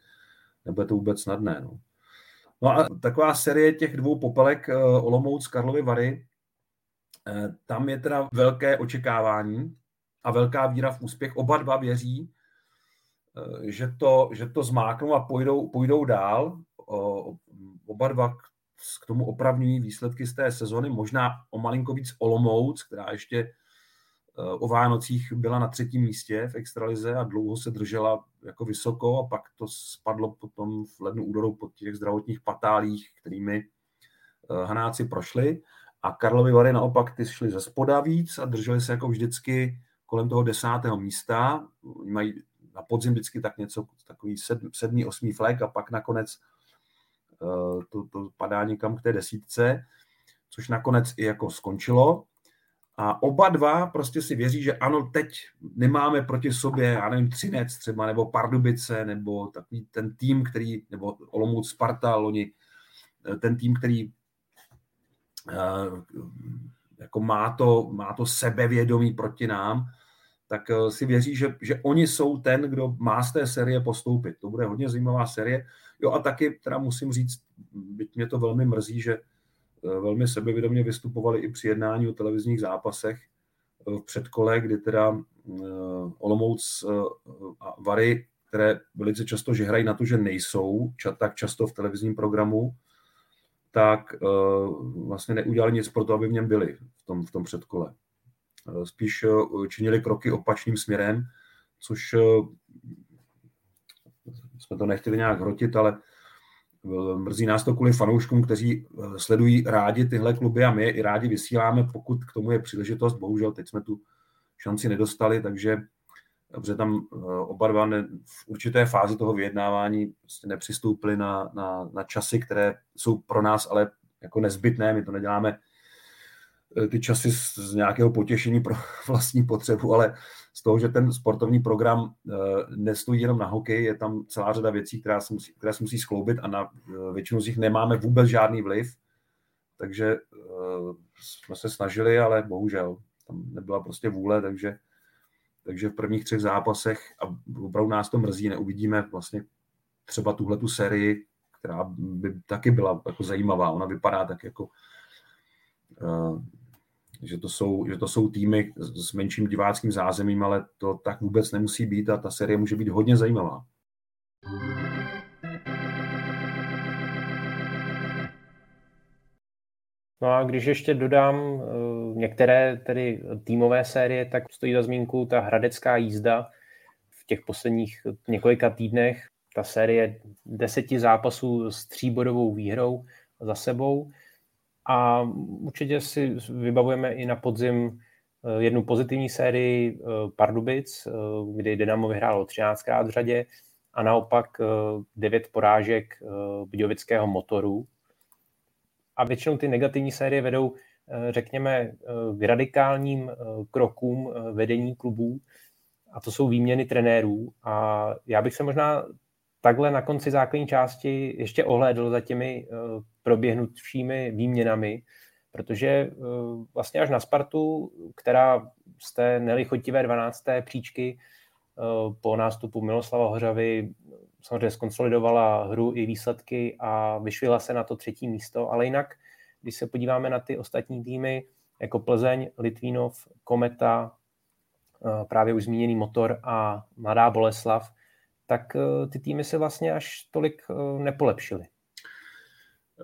[SPEAKER 2] nebude to vůbec snadné. No. no a taková série těch dvou popelek Olomouc, Karlovy Vary, tam je teda velké očekávání a velká víra v úspěch. Oba dva věří, eh, že to, že to zmáknou a půjdou, půjdou dál. Oba dva k tomu opravňují výsledky z té sezony, možná o malinko víc Olomouc, která ještě eh, o Vánocích byla na třetím místě v extralize a dlouho se držela jako vysoko a pak to spadlo potom v lednu údoru po těch zdravotních patálích, kterými eh, Hanáci prošli. A Karlovy Vary naopak ty šly ze spoda víc a drželi se jako vždycky kolem toho desátého místa. Oni mají na podzim vždycky tak něco, takový sedm, sedmý, osmý flek a pak nakonec uh, to, to padá někam k té desítce, což nakonec i jako skončilo. A oba dva prostě si věří, že ano, teď nemáme proti sobě, já nevím, Třinec třeba, nebo Pardubice, nebo takový ten tým, který, nebo Olomouc Sparta, loni, eh, ten tým, který uh, jako má to, má to sebevědomí proti nám, tak eh, si věří, že, že oni jsou ten, kdo má z té série postoupit. To bude hodně zajímavá série. Jo a taky teda musím říct, byť mě to velmi mrzí, že eh, velmi sebevědomě vystupovali i při jednání o televizních zápasech eh, v předkole, kdy teda Olomouc a Vary, které velice často že hrají na to, že nejsou tak často v televizním programu, tak vlastně neudělali nic pro to, aby v něm byli v tom, v tom předkole. Eh, spíš eh, činili kroky opačným směrem, což eh, jsme to nechtěli nějak hrotit, ale mrzí nás to kvůli fanouškům, kteří sledují rádi tyhle kluby a my je i rádi vysíláme, pokud k tomu je příležitost. Bohužel teď jsme tu šanci nedostali, takže protože tam oba dva ne, v určité fázi toho vyjednávání prostě nepřistoupili na, na, na časy, které jsou pro nás ale jako nezbytné. My to neděláme Eh, ty časy z nějakého potěšení pro vlastní potřebu, ale z toho, že ten sportovní program eh, nestojí jenom na hokej, je tam celá řada věcí, která se musí, které se musí skloubit a na eh, většinu z nich nemáme vůbec žádný vliv. Takže jsme se snažili, ale bohužel tam nebyla prostě vůle, takže, takže v prvních třech zápasech a opravdu nás to mrzí, neuvidíme vlastně třeba tuhle tu sérii, která by taky byla jako zajímavá. Ona vypadá tak jako že to jsou, že to jsou týmy s menším diváckým zázemím, ale to tak vůbec nemusí být a ta série může být hodně zajímavá.
[SPEAKER 1] No a když ještě dodám uh, některé tedy týmové série, tak stojí za zmínku ta hradecká jízda v těch posledních několika týdnech. Ta série deseti zápasů s tříbodovou výhrou za sebou. A určitě si vybavujeme i na podzim eh, jednu pozitivní sérii eh, Pardubic, eh, kdy Dynamo vyhrálo 13krát v řadě a naopak 9 porážek Budějovického motoru. A většinou ty negativní série vedou, řekněme, k radikálním krokům vedení klubů, a to jsou výměny trenérů. A já bych se možná takhle na konci základní části ještě ohlédl za těmi proběhnuvšími výměnami, protože eh, vlastně až na Spartu, která z té nelichotivé 12. příčky eh, po nástupu Miloslava Hořavy samozřejmě skonsolidovala hru i výsledky a vyšvila se na to třetí místo, ale jinak, když se podíváme na ty ostatní týmy, jako Plzeň, Litvínov, Kometa, eh, právě už zmíněný Motor a Mladá Boleslav, tak ty týmy se vlastně až tolik nepolepšily.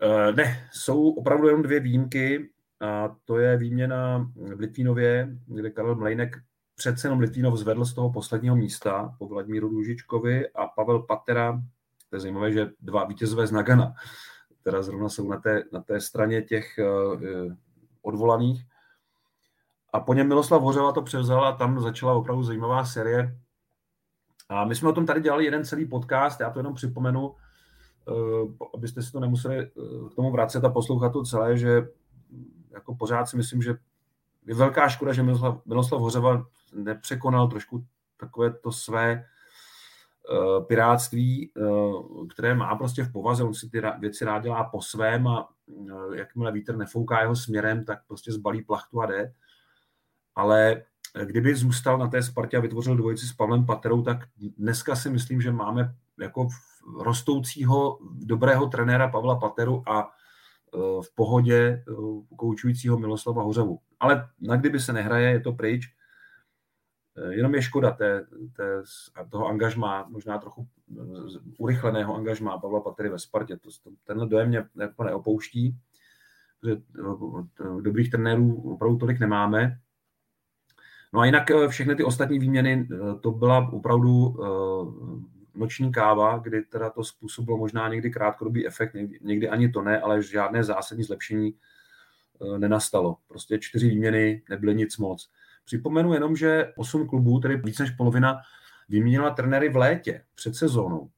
[SPEAKER 2] Eh, ne, jsou opravdu jenom dvě výjimky a to je výměna v Litvínově, kde Karel Mlejnek přece jenom Litvínov zvedl z toho posledního místa po Vladimíru Růžičkovi a Pavel Patera, to je zajímavé, že dva vítězové z Nagana, teda zrovna jsou na té, na té straně těch odvolaných. A po něm Miloslav Hořela to převzal a tam začala opravdu zajímavá série. A my jsme o tom tady dělali jeden celý podcast, já to jenom připomenu, abyste si to nemuseli k tomu vracet a poslouchat to celé, že jako pořád si myslím, že je velká škoda, že Miloslav, Miloslav Hořeva nepřekonal trošku takové to své uh, piráctví, které má prostě v povaze, on si ty věci rád dělá po svém a jakmile vítr nefouká jeho směrem, tak prostě zbalí plachtu a jde. Ale kdyby zůstal na té Spartě a vytvořil dvojici s Pavlem Paterou, tak dneska si myslím, že máme jako rostoucího dobrého trenéra Pavla Pateru a v pohodě koučujícího Miloslava Hořevu. Ale na kdyby se nehraje, je to pryč. Eh, jenom je škoda té, té, toho angažmá, možná trochu urychleného angažmá Pavla Patery ve Spartě. To, tenhle dojem mě jako neopouští, protože dobrých trenérů opravdu tolik nemáme. No a jinak všechny ty ostatní výměny, to byla opravdu noční káva, kdy teda to způsobilo možná někdy krátkodobý efekt, někdy, ani to ne, ale žádné zásadní zlepšení nenastalo. Prostě čtyři výměny nebyly nic moc. Připomenu jenom, že osm klubů, tedy víc než polovina, vyměnila trenéry v létě, před sezónou.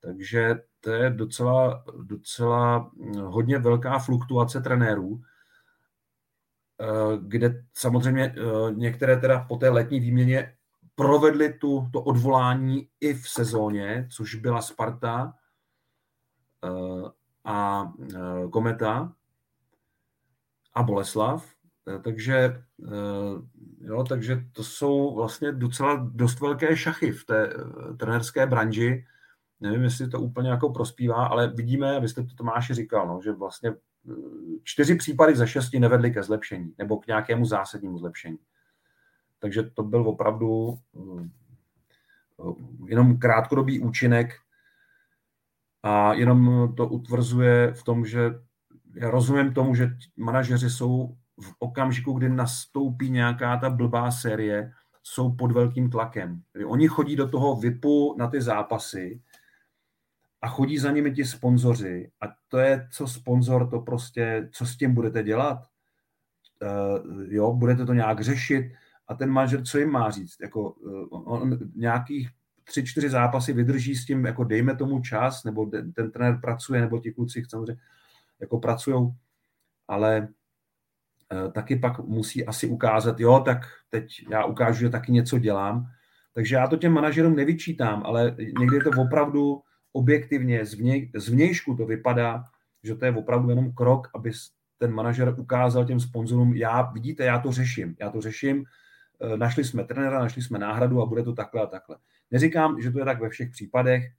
[SPEAKER 2] Takže to je docela, docela hm, hodně velká fluktuace trenérů, eh, kde samozřejmě eh, některé teda po té letní výměně provedli tu, to odvolání i v sezóně, což byla Sparta eh, a Kometa a Boleslav. Takže Jo, takže to jsou vlastně docela dost velké šachy v té trenerské branži. Nevím, jestli to úplně jako prospívá, ale vidíme, vy jste to Tomáši říkal, no, že vlastně čtyři případy ze šesti nevedly ke zlepšení nebo k nějakému zásadnímu zlepšení. Takže to byl opravdu uh, jenom krátkodobý účinek a jenom to utvrzuje v tom, že já rozumím tomu, že manažeři jsou v okamžiku, kdy nastoupí nějaká ta blbá série, jsou pod velkým tlakem. Oni chodí do toho VIPu na ty zápasy a chodí za nimi ti sponzoři a to je, co sponzor, to prostě, co s tím budete dělat? Uh, jo, budete to nějak řešit a ten manažer, co jim má říct? Jako, uh, on nějakých tři, čtyři zápasy vydrží s tím, jako dejme tomu čas, nebo ten trenér pracuje, nebo ti kluci samozřejmě jako pracujou, ale Eh, taky pak musí asi ukázat, jo, tak teď já ukážu, že taky něco dělám. Takže já to těm manažerům nevyčítám, ale někdy je to opravdu objektivně, zvněj, zvnějšku to vypadá, že to je opravdu jenom krok, aby ten manažer ukázal těm sponzorům, já, vidíte, já to řeším, já to řeším, eh, našli jsme trenéra, našli jsme náhradu a bude to takhle a takhle. Neříkám, že to je tak ve všech případech,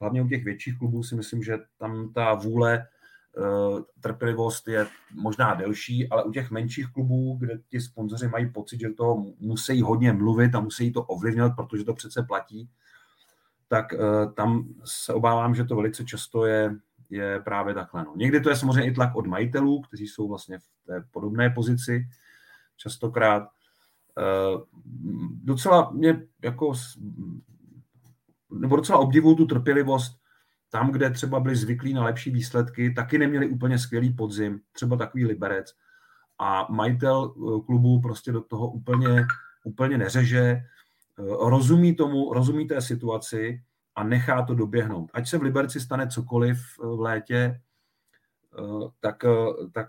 [SPEAKER 2] hlavně u těch větších klubů si myslím, že tam ta vůle Eh, trpělivost je možná delší, ale u těch menších klubů, kde ti sponzoři mají pocit, že toho musí hodně mluvit a musí to ovlivňovat, protože to přece platí, tak eh, tam se obávám, že to velice často je, je právě takhle. No. Někdy to je samozřejmě i tlak od majitelů, kteří jsou vlastně v té podobné pozici častokrát. Eh, docela mě jako nebo docela obdivuju tu trpělivost tam, kde třeba byli zvyklí na lepší výsledky, taky neměli úplně skvělý podzim, třeba takový Liberec. A majitel eh, klubu prostě do toho úplně, úplně neřeže, rozumí tomu, rozumí té situaci a nechá to doběhnout. Ať se v Liberci stane cokoliv eh, v létě, tak, tak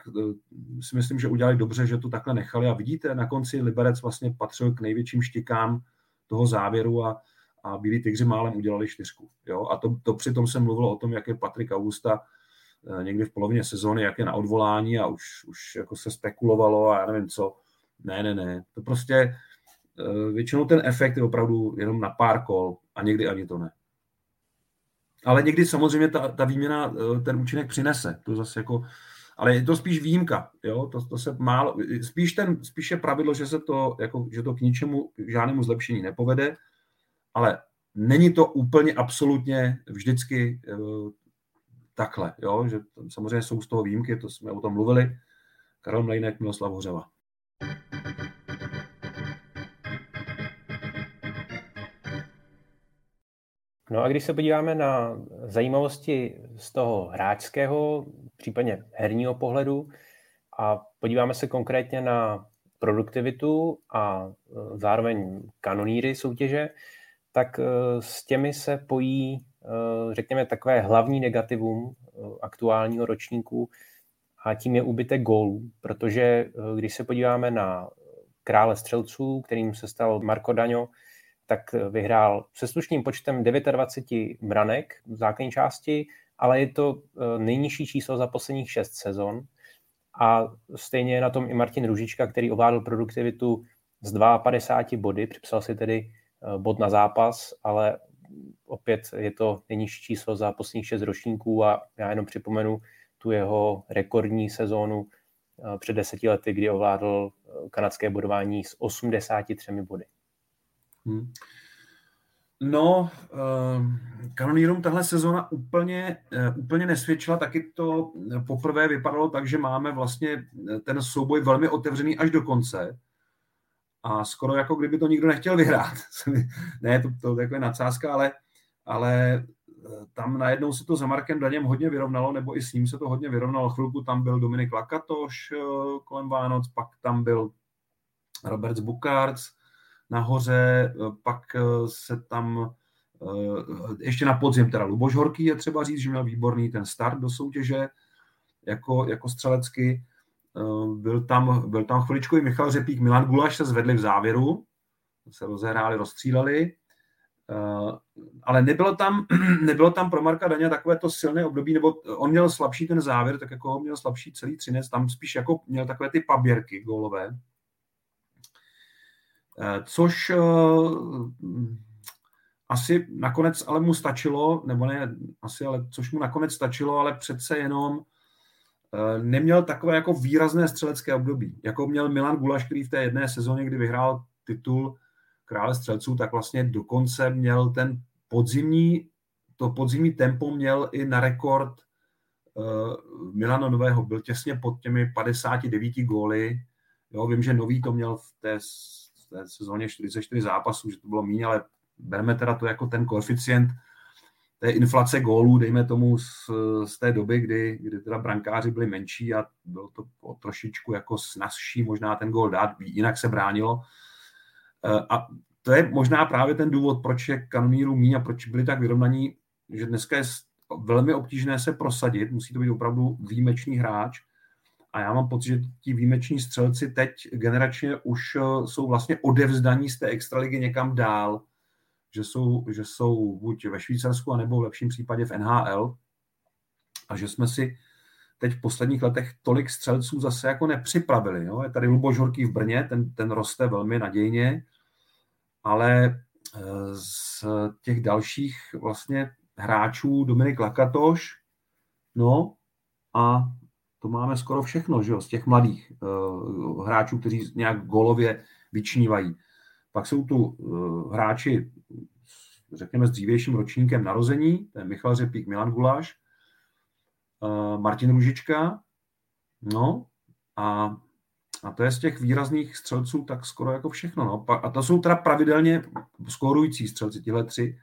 [SPEAKER 2] si myslím, že udělali dobře, že to takhle nechali. A vidíte, na konci Liberec vlastně patřil k největším štikám toho závěru a a Bílí tygři málem udělali čtyřku. Jo? A to, to přitom se mluvilo o tom, jak je Patrik Augusta eh, někdy v polovině sezóny, jak je na odvolání a už, už jako se spekulovalo a já nevím co. Ne, ne, ne. To prostě eh, většinou ten efekt je opravdu jenom na pár kol a někdy ani to ne. Ale někdy samozřejmě ta, ta výměna eh, ten účinek přinese. To zase jako, ale je to spíš výjimka. Jo? To, to se málo, spíš, ten, spíš je pravidlo, že se to, jako, že to k ničemu, k žádnému zlepšení nepovede ale není to úplně absolutně vždycky uh, takhle, jo? že samozřejmě jsou z toho výjimky, to jsme o tom mluvili, Karel Mlejnek, Miloslav Hořeva.
[SPEAKER 1] No a když se podíváme na zajímavosti z toho hráčského, případně herního pohledu a podíváme se konkrétně na produktivitu a e, zároveň kanoníry soutěže, tak eh, s těmi se pojí řekněme, takové hlavní negativum aktuálního ročníku a tím je úbytek gólů, protože když se podíváme na krále střelců, kterým se stal Marco Daňo, tak vyhrál se slušným počtem 29 branek v základní části, ale je to nejnižší číslo za posledních šest sezon. A stejně je na tom i Martin Ružička, který ovládl produktivitu z 52 body, připsal si tedy eh, bod na zápas, ale opět je to nejnižší číslo za posledních šest ročníků a já jenom připomenu tu jeho rekordní sezónu eh, před deseti lety, kdy ovládl kanadské bodování s 83 body. Hmm.
[SPEAKER 2] No, uh, kanonírům tahle sezona úplně, uh, úplně nesvědčila, taky to poprvé vypadalo tak, že máme vlastně ten souboj velmi otevřený až do konce a skoro jako kdyby to nikdo nechtěl vyhrát. ne, to, to je takové nadsázka, ale, ale eh, tam najednou se to za Markem Daněm hodně vyrovnalo, nebo i s ním se to hodně vyrovnalo. Chvilku tam byl Dominik Lakatoš kolem Vánoc, pak tam byl Robert Bukarts, nahoře, eh, pak eh, se tam eh, ještě na podzim teda Luboš Horký je třeba říct, že měl výborný ten start do soutěže jako, jako střelecky. Byl tam, byl tam chviličku i Michal Řepík, Milan Gulaš se zvedli v závěru, se rozehráli, rozstříleli, ale nebylo tam, nebylo tam pro Marka Daně takové to silné období, nebo on měl slabší ten závěr, tak jako měl slabší celý třinec, tam spíš jako měl takové ty paběrky gólové, což eh, asi nakonec ale mu stačilo, nebo ne asi, ale což mu nakonec stačilo, ale přece jenom eh, neměl takové jako výrazné střelecké období, jako měl Milan Gulaš, který v té jedné sezóně, kdy vyhrál titul krále střelců, tak vlastně dokonce měl ten podzimní, to podzimní tempo měl i na rekord Milana Nového, byl těsně pod těmi 59 góly, jo, vím, že Nový to měl v té té sezóně 44 zápasů, že to bylo méně, ale bereme teda to jako ten koeficient té inflace gólů, dejme tomu z, z té doby, kdy, kdy teda brankáři byli menší a bylo to o trošičku jako snazší možná ten gól dát, jinak se bránilo. E, a to je možná právě ten důvod, proč je kanonírů míň a proč byli tak vyrovnaní, že dneska je velmi obtížné se prosadit, musí to být opravdu výjimečný hráč, a já mám pocit, že ti výjimeční střelci teď generačně už eh, jsou vlastně odevzdaní z té extraligy někam dál, že jsou, že jsou buď ve Švýcarsku, anebo v lepším případě v NHL a že jsme si teď v posledních letech tolik střelců zase jako nepřipravili. Jo? Je tady Luboš Horký v Brně, ten, ten roste velmi nadějně, ale eh, z těch dalších vlastně hráčů Dominik Lakatoš, no a to máme skoro všechno, že jo, z těch mladých uh, hráčů, kteří nějak golově vyčnívají. Pak jsou tu uh, hráči, řekněme, s dřívějším ročníkem narození, to je Michal Řepík, Milan Guláš, uh, Martin Ružička, no a, a to je z těch výrazných střelců tak skoro jako všechno. No. A to jsou teda pravidelně skorující střelci, tyhle tři,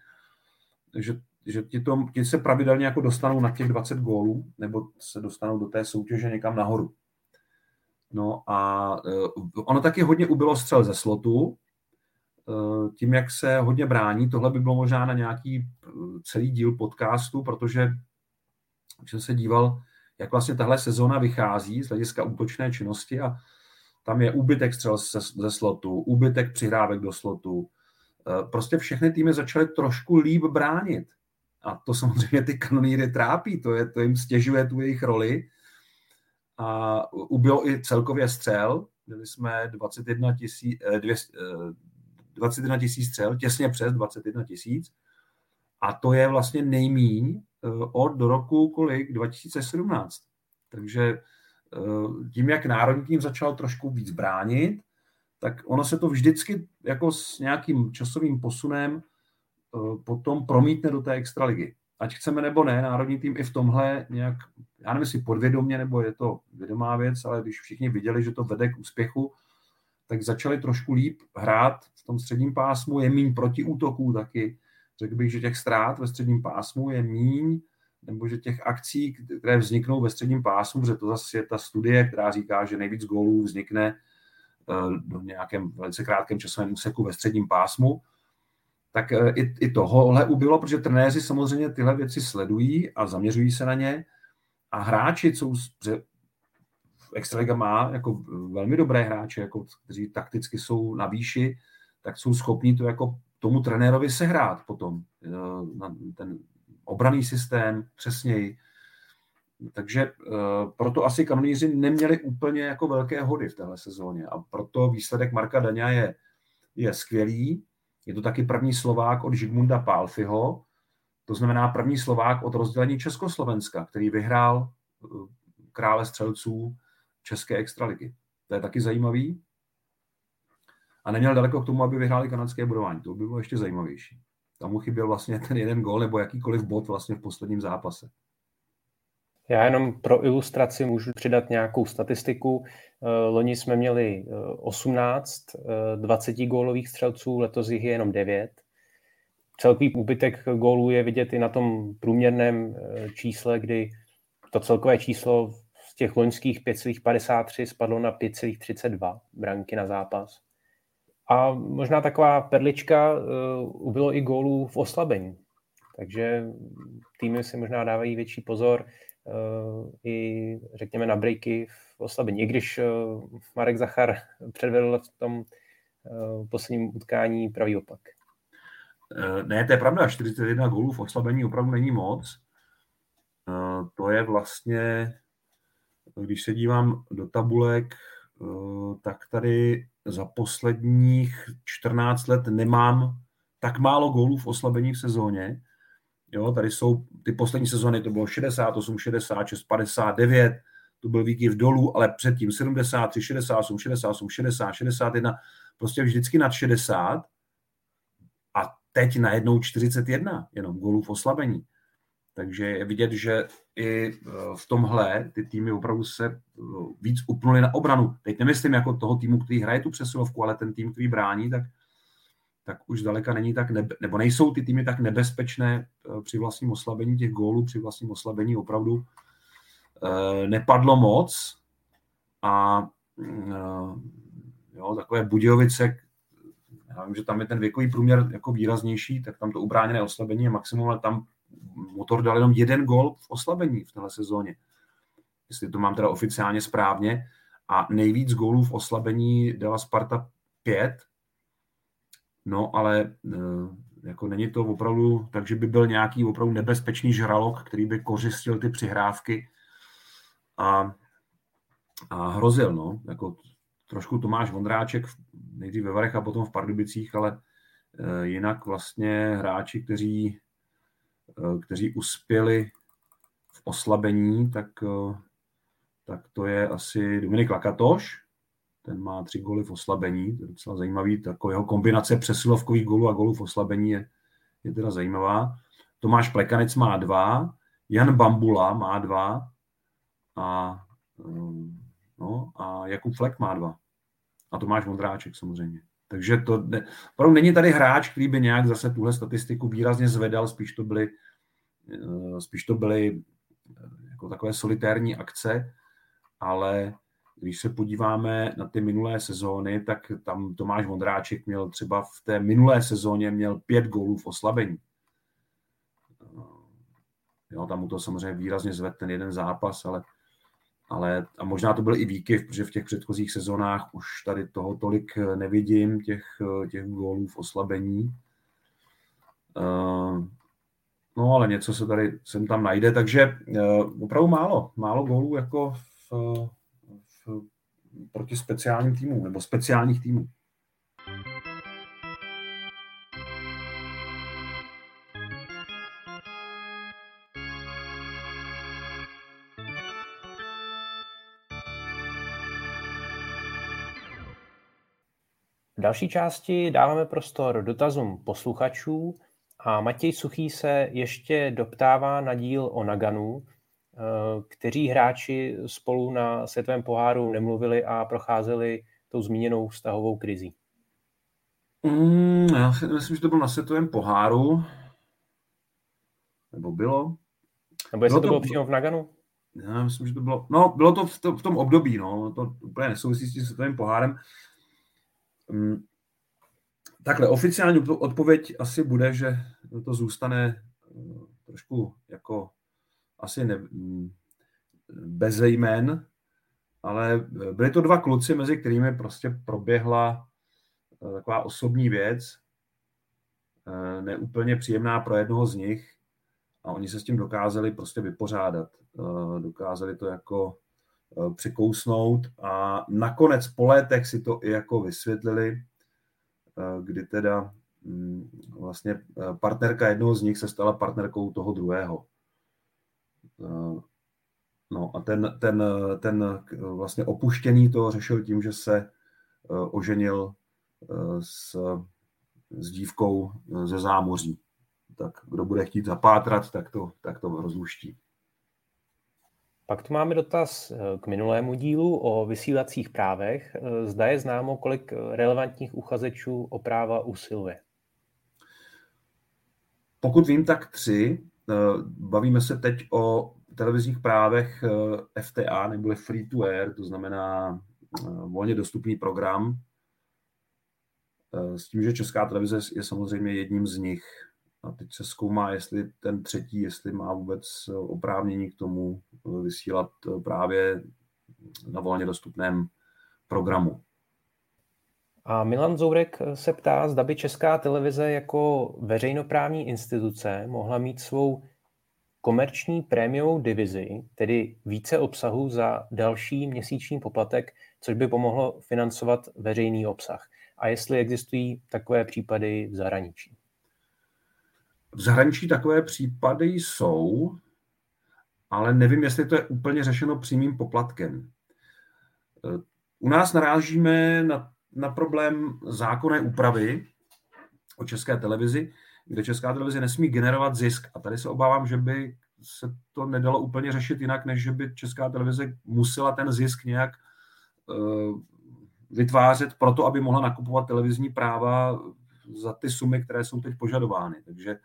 [SPEAKER 2] takže že ti, to, ti se pravidelně jako dostanou na těch 20 gólů, nebo se dostanou do té soutěže někam nahoru. No a uh, ono taky hodně ubylo střel ze slotu, uh, tím, jak se hodně brání, tohle by bylo možná na nějaký uh, celý díl podcastu, protože jsem se díval, jak vlastně tahle sezóna vychází z hlediska útočné činnosti a tam je úbytek střel ze, ze slotu, úbytek přihrávek do slotu. Prostě všechny týmy začaly trošku líp bránit. A to samozřejmě ty kanonýry trápí, to, je, to jim stěžuje tu jejich roli. A ubylo i celkově střel, měli jsme 21 tisíc, 21 eh, tisíc střel, těsně přes 21 tisíc. A to je vlastně nejmíň eh, od do roku kolik? 2017. Takže eh, tím, jak národní tým začal trošku víc bránit, tak ono se to vždycky jako s nějakým časovým posunem potom promítne do té extraligy. Ať chceme nebo ne, národní tým i v tomhle nějak, já nevím, jestli podvědomě, nebo je to vědomá věc, ale když všichni viděli, že to vede k úspěchu, tak začali trošku líp hrát v tom středním pásmu, je míň protiútoků taky. Řekl bych, že těch ztrát ve středním pásmu je míň, nebo že těch akcí, které vzniknou ve středním pásmu, že to zase je ta studie, která říká, že nejvíc gólů vznikne eh, do nějakém velice krátkém časovém úseku ve středním pásmu, tak eh, i, i tohohle ubylo, protože trenéři samozřejmě tyhle věci sledují a zaměřují se na ně a hráči, jsou, Extraliga má jako velmi dobré hráče, jako, kteří takticky jsou na výši, tak jsou schopni to jako tomu trenérovi sehrát potom. Eh, na ten obraný systém přesněji. Takže uh, proto asi kanonýři neměli úplně jako velké hody v téhle sezóně a proto výsledek Marka Daňa je, je skvělý. Je to taky první Slovák od Žigmunda Pálfiho, to znamená první Slovák od rozdělení Československa, který vyhrál uh, krále střelců České extraligy. To je taky zajímavý. A neměl daleko k tomu, aby vyhráli kanadské budování. To by bylo ještě zajímavější. Tam mu chyběl vlastně ten jeden gol nebo jakýkoliv bod vlastně v posledním zápase.
[SPEAKER 1] Já jenom pro ilustraci můžu přidat nějakou statistiku. Eh, loni jsme měli 18 20 gólových střelců, letos jich je jenom 9. Celkový úbytek gólů je vidět i na tom průměrném eh, čísle, kdy to celkové číslo z těch loňských 5,53 spadlo na 5,32 branky na zápas. A možná taková perlička, ubylo i gólů v oslabení. Takže týmy si možná dávají větší pozor i, řekněme, na breaky v oslabení. I když uh, Marek Zachar předvedl v tom uh, posledním utkání pravý opak.
[SPEAKER 2] Ne, to je pravda, 41 gólů v oslabení opravdu není moc. To je vlastně, když se dívám do tabulek, tak tady za posledních 14 let nemám tak málo gólů v oslabení v sezóně. Jo, tady jsou ty poslední sezóny, to bylo 68, 66, 59, to byl výkyv dolů, ale předtím 73, 68, 68, 60, 61, prostě vždycky nad 60 a teď najednou 41 jenom gólů v oslabení. Takže je vidět, že i e, v tomhle ty týmy opravdu se e, víc upnuli na obranu. Teď nemyslím jako toho týmu, který hraje tu přesilovku, ale ten tým, který brání, tak, tak už zdaleka není tak, nebe, nebo nejsou ty týmy tak nebezpečné e, při vlastním oslabení těch gólů, při vlastním oslabení opravdu nepadlo moc a jo, takové Budějovice, já vím, že tam je ten věkový průměr jako výraznější, tak tam to ubráněné oslabení je maximum, ale tam Motor dal jenom jeden gol v oslabení v téhle sezóně. Jestli to mám teda oficiálně správně. A nejvíc gólů v oslabení dala Sparta 5. No, ale e, jako není to opravdu, takže by byl nějaký opravdu nebezpečný žralok, který by kořistil ty přihrávky a, a hrozil, no. Jako trošku Tomáš Vondráček nejdřív ve Varech a potom v Pardubicích, ale e, jinak vlastně hráči, kteří Eh, kteří uspěli v oslabení, tak, eh, tak to je asi Dominik Lakatoš, ten má tři góly v oslabení, to je docela zajímavý, tako jeho kombinace přesilovkových gólů a gólů v oslabení je, je teda zajímavá. Tomáš Plekanec má dva, Jan Bambula má dva a, eh, no, a Jakub Flek má dva. A Tomáš Vondráček samozřejmě. Takže to ne, opravdu není tady hráč, který by nějak zase tuhle statistiku výrazně zvedal, spíš to byly, eh, spíš to byly eh, jako takové solitérní akce, ale když se podíváme na ty minulé sezóny, tak tam Tomáš Vondráček měl třeba v té minulé sezóně měl pět gólů v oslabení. Eh, jo, tam mu to samozřejmě výrazně zved ten jeden zápas, ale ale a možná to byl i výkyv, protože v těch předchozích sezónách už tady toho tolik eh, nevidím, těch, eh, těch gólů v oslabení. No ale něco se tady sem tam najde, takže opravdu málo, málo gólů jako v, proti speciálním týmům nebo speciálních týmů.
[SPEAKER 1] V další části dáváme prostor dotazům posluchačů a Matěj Suchý se ještě doptává na díl o Naganu, kteří hráči spolu na světovém poháru nemluvili a procházeli tou zmíněnou vztahovou krizí.
[SPEAKER 2] Mm, já si myslím, že to bylo na světovém poháru. Nebo bylo?
[SPEAKER 1] Nebo jestli bylo to bylo přímo v Naganu?
[SPEAKER 2] Já myslím, že to bylo... No, bylo to v, to, v tom období, no. To úplně nesouvisí s tím světovým pohárem. Mm, Takhle, oficiální odpověď asi bude, že to zůstane eh, trošku jako asi ne, bez jmén, ale byli to dva kluci, mezi kterými prostě proběhla eh, taková osobní věc, eh, neúplně příjemná pro jednoho z nich a oni se s tím dokázali prostě vypořádat. Dokázali to jako přikousnout a nakonec po létech si to i jako vysvětlili, kdy teda mm, vlastně partnerka jednoho z nich se stala partnerkou toho druhého. No a ten, ten, ten vlastně opuštěný to řešil tím, že se oženil s, s dívkou ze zámoří. Tak kdo bude chtít zapátrat, tak to, tak to rozluští.
[SPEAKER 1] Pak tu máme dotaz eh, k minulému dílu o vysílacích právech. Eh, zda je známo, kolik relevantních uchazečů o práva usiluje?
[SPEAKER 2] Pokud vím, tak tři. Eh, bavíme se teď o televizních právech FTA, neboli free to air, to znamená volně dostupný program. S tím, že Česká televize je samozřejmě jedním z nich. A teď se zkoumá, jestli ten třetí, jestli má vůbec oprávnění k tomu vysílat právě na volně dostupném programu.
[SPEAKER 1] A Milan Zourek se ptá, zda by Česká televize jako veřejnoprávní instituce mohla mít svou komerční prémiovou divizi, tedy více obsahu za další měsíční poplatek, což by pomohlo financovat veřejný obsah. A jestli existují takové případy v zahraničí.
[SPEAKER 2] V zahraničí takové případy jsou, ale nevím, jestli to je úplně řešeno přímým poplatkem. U nás narážíme na, na problém zákonné úpravy o české televizi, kde česká televize nesmí generovat zisk. A tady se obávám, že by se to nedalo úplně řešit jinak, než že by česká televize musela ten zisk nějak uh, vytvářet proto, aby mohla nakupovat televizní práva za ty sumy, které jsou teď požadovány. Takže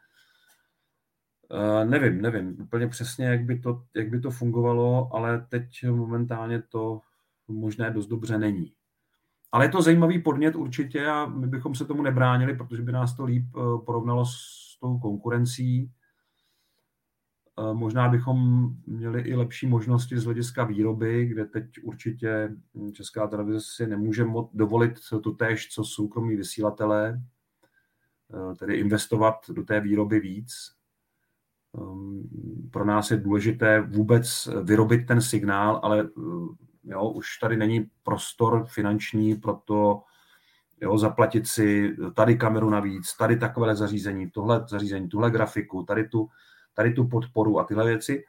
[SPEAKER 2] Uh, nevím, nevím úplně přesně, jak by, to, jak by to fungovalo, ale teď momentálně to možné dost dobře není. Ale je to zajímavý podnět určitě a my bychom se tomu nebránili, protože by nás to líp uh, porovnalo s tou konkurencí. Uh, možná bychom měli i lepší možnosti z hlediska výroby, kde teď určitě Česká televize si nemůže dovolit to též, co soukromí vysílatelé, tedy investovat do té výroby víc Ehm, pro nás je důležité vůbec vyrobit ten signál, ale eh, jo, už tady není prostor finanční pro to jo, zaplatit si tady kameru navíc, tady takové zařízení, tohle zařízení, tuhle grafiku, tady tu, tady tu podporu a tyhle věci.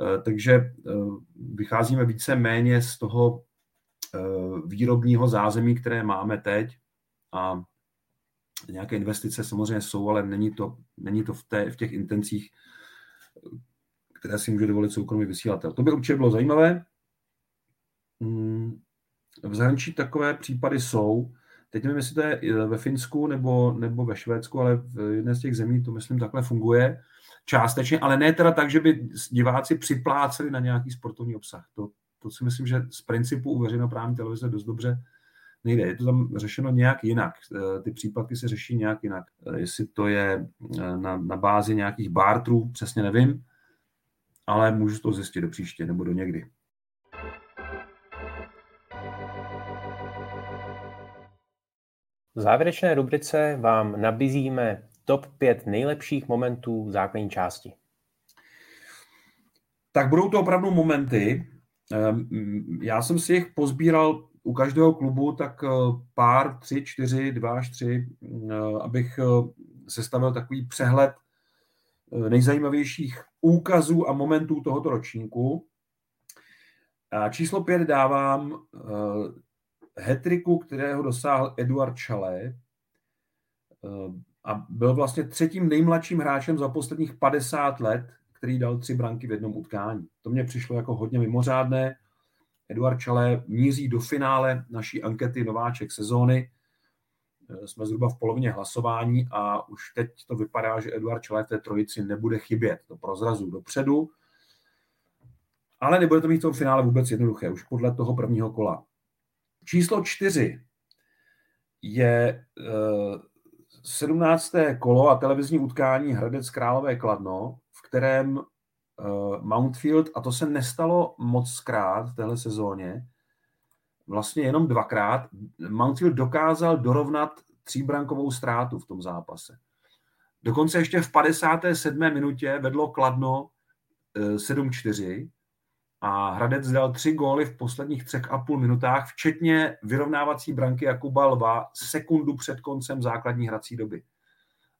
[SPEAKER 2] Eh, takže eh, vycházíme více méně z toho výrobního zázemí, které máme teď a nějaké investice samozřejmě jsou, ale není to, není to v, té, v těch intencích, které si může dovolit soukromý vysílatel. To by určitě bylo zajímavé. Hmm, v zahraničí takové případy jsou. Teď nevím, jestli to je ve Finsku nebo, nebo ve Švédsku, ale v jedné z těch zemí to, myslím, takhle funguje částečně, ale ne teda tak, že by diváci připláceli na nějaký sportovní obsah. To, to si myslím, že z principu u veřejnoprávní televize dost dobře nejde. Je to tam řešeno nějak jinak. Eh, ty případky se řeší nějak jinak. Eh, jestli to je na, na bázi nějakých bartrů, přesně nevím, ale můžu to zjistit do příště nebo do někdy.
[SPEAKER 1] V závěrečné rubrice vám nabízíme top 5 nejlepších momentů základní části.
[SPEAKER 2] Tak budou to opravdu momenty. Já jsem si jich pozbíral u každého klubu tak eh, pár, tři, čtyři, dva až tři, eh, abych eh, sestavil takový přehled nejzajímavějších úkazů a momentů tohoto ročníku. A číslo pět dávám hetriku, kterého dosáhl Eduard Chalet a byl vlastně třetím nejmladším hráčem za posledních 50 let, který dal tři branky v jednom utkání. To mě přišlo jako hodně mimořádné Eduard Čale míří do finále naší ankety Nováček sezóny. Eh, jsme zhruba v polovině hlasování a už teď to vypadá, že Eduard Čale v té trojici nebude chybět. To prozrazu dopředu. Ale nebude to mít v tom finále vůbec jednoduché, už podle toho prvního kola. Číslo čtyři je 17. kolo a televizní utkání Hradec Králové Kladno, v kterém Mountfield, a to se nestalo moc krát v téhle sezóně, vlastně jenom dvakrát, Mountfield dokázal dorovnat tříbrankovou ztrátu v tom zápase. Dokonce ještě v 57. minutě vedlo Kladno 7-4 eh, a Hradec dal tři góly v posledních třech a půl minutách, včetně vyrovnávací branky Jakuba Lva sekundu před koncem základní hrací doby.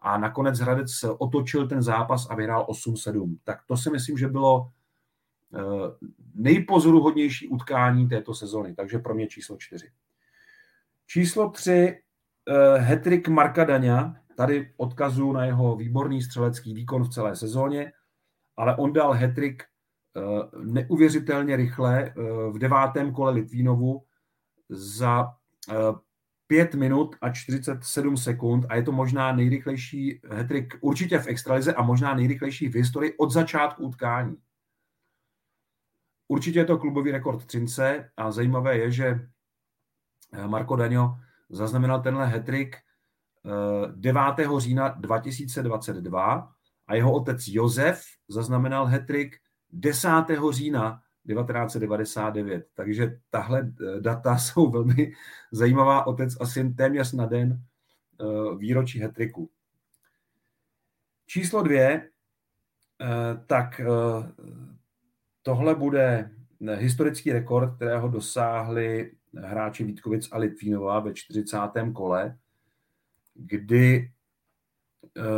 [SPEAKER 2] A nakonec Hradec otočil ten zápas a vyhrál 8-7. Tak to si myslím, že bylo eh, nejpozoruhodnější utkání této sezony, takže pro mě číslo čtyři. Číslo tři, hetrik Marka Daňa, tady odkazu na jeho výborný střelecký výkon v celé sezóně, ale on dal hetrik neuvěřitelně rychle uh, v devátém kole Litvínovu za uh, 5 minut a 47 sekund a je to možná nejrychlejší hetrik určitě v extralize a možná nejrychlejší v historii od začátku utkání. Určitě je to klubový rekord Třince a zajímavé je, že Marko Daňo zaznamenal tenhle hetrik 9. října 2022 a jeho otec Josef zaznamenal hetrik 10. října 1999. Takže tahle eh, data jsou velmi zajímavá. Otec asi téměř na den eh, výročí hetriku. Číslo dvě, eh, tak tohle bude historický rekord, kterého dosáhli hráči Vítkovic a Litvínova ve 40. kole, kdy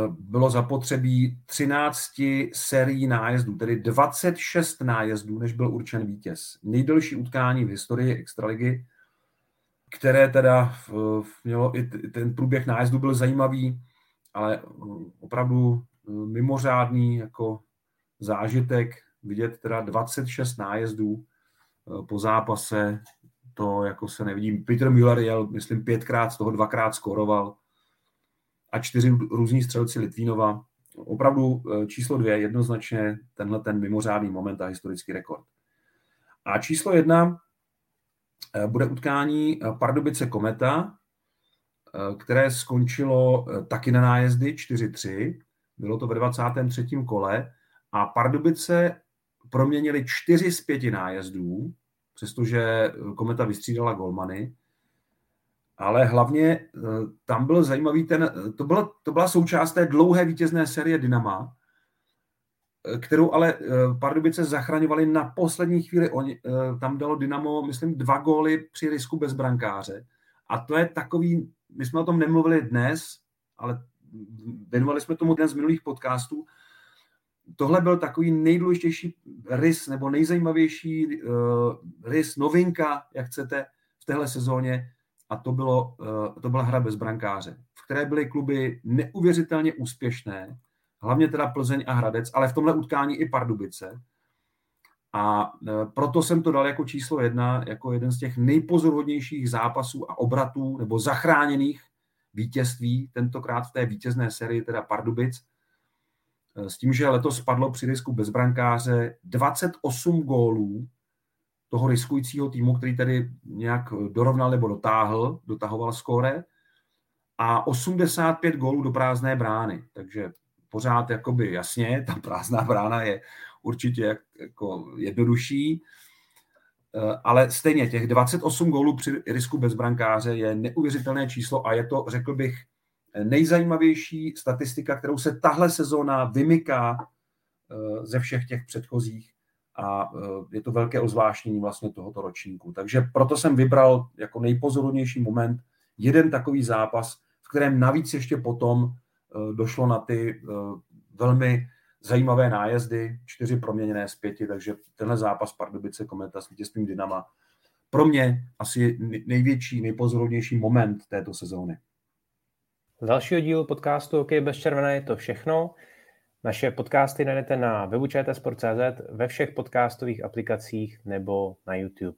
[SPEAKER 2] bylo zapotřebí 13 sérií nájezdů, tedy 26 nájezdů, než byl určen vítěz. Nejdelší utkání v historii Extraligy, které teda mělo i ten průběh nájezdu byl zajímavý, ale eh, opravdu eh, mimořádný jako zážitek vidět teda 26 nájezdů po zápase, to jako se nevidím. Peter Müller jel, myslím, pětkrát, z toho dvakrát skoroval a čtyři různí střelci Litvínova. Opravdu e, číslo dvě, jednoznačně tenhle ten mimořádný moment a historický rekord. A číslo jedna e, bude utkání Pardubice Kometa, které skončilo taky na nájezdy 4-3. Bylo to ve 23. kole a Pardubice proměnili čtyři z pěti nájezdů, přestože Kometa vystřídala golmany ale hlavně eh, tam byl zajímavý ten, to byla, to byla součást té dlouhé vítězné série Dynama, eh, kterou ale eh, Pardubice zachraňovali na poslední chvíli. Oni, tam dalo Dynamo, myslím, dva góly při risku bez brankáře. A to je takový, my jsme o tom nemluvili dnes, ale věnovali jsme tomu dnes z minulých podcastů. Tohle byl takový nejdůležitější rys nebo nejzajímavější rys, novinka, jak chcete, v téhle sezóně a to, bylo, eh, to byla hra bez brankáře, v které byly kluby neuvěřitelně úspěšné, hlavně teda Plzeň a Hradec, ale v tomhle utkání i Pardubice. A eh, proto jsem to dal jako číslo jedna, jako jeden z těch nejpozoruhodnějších zápasů a obratů nebo zachráněných vítězství, tentokrát v té vítězné sérii teda Pardubic, eh, s tím, že letos spadlo při risku bez brankáře 28 gólů toho riskujícího týmu, který tedy nějak dorovnal nebo dotáhl, dotahoval skóre a 85 gólů do prázdné brány. Takže pořád jakoby jasně, ta prázdná brána je určitě jako jednodušší, eh, ale stejně těch 28 gólů při risku bez brankáře je neuvěřitelné číslo a je to, řekl bych, nejzajímavější statistika, kterou se tahle sezóna vymyká eh, ze všech těch předchozích a e, je to velké ozvášnění vlastně tohoto ročníku. Takže proto jsem vybral jako nejpozorovnější moment jeden takový zápas, v kterém navíc ještě potom e, došlo na ty e, velmi zajímavé nájezdy, čtyři proměněné z pěti, takže tenhle zápas Pardubice Kometa s vítězstvím Dynama pro mě asi největší, nejpozorovnější moment této sezóny.
[SPEAKER 1] Z dalšího dílu podcastu OK bez červené je to všechno. Naše podcasty najdete na webu čtsport.cz, ve všech podcastových aplikacích nebo na YouTube.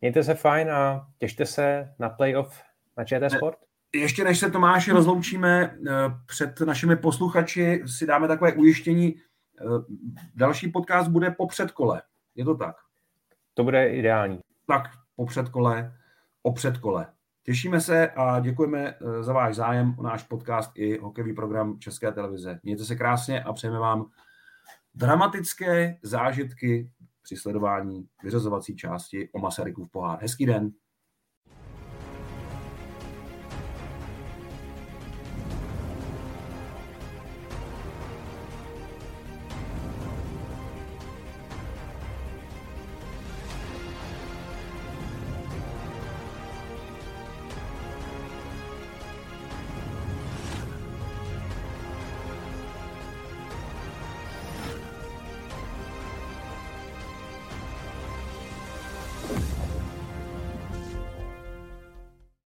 [SPEAKER 1] Mějte se fajn a těšte se na playoff na ČT Sport.
[SPEAKER 2] Ještě než se Tomáši rozloučíme, eh, před našimi posluchači si dáme takové ujištění. Eh, další podcast bude po předkole. Je to tak?
[SPEAKER 1] To bude ideální.
[SPEAKER 2] Tak po předkole, o předkole. Těšíme se a děkujeme za váš zájem o náš podcast i hokejový program České televize. Mějte se krásně a přejeme vám dramatické zážitky při sledování vyřazovací části o Masarykův pohár. Hezký den.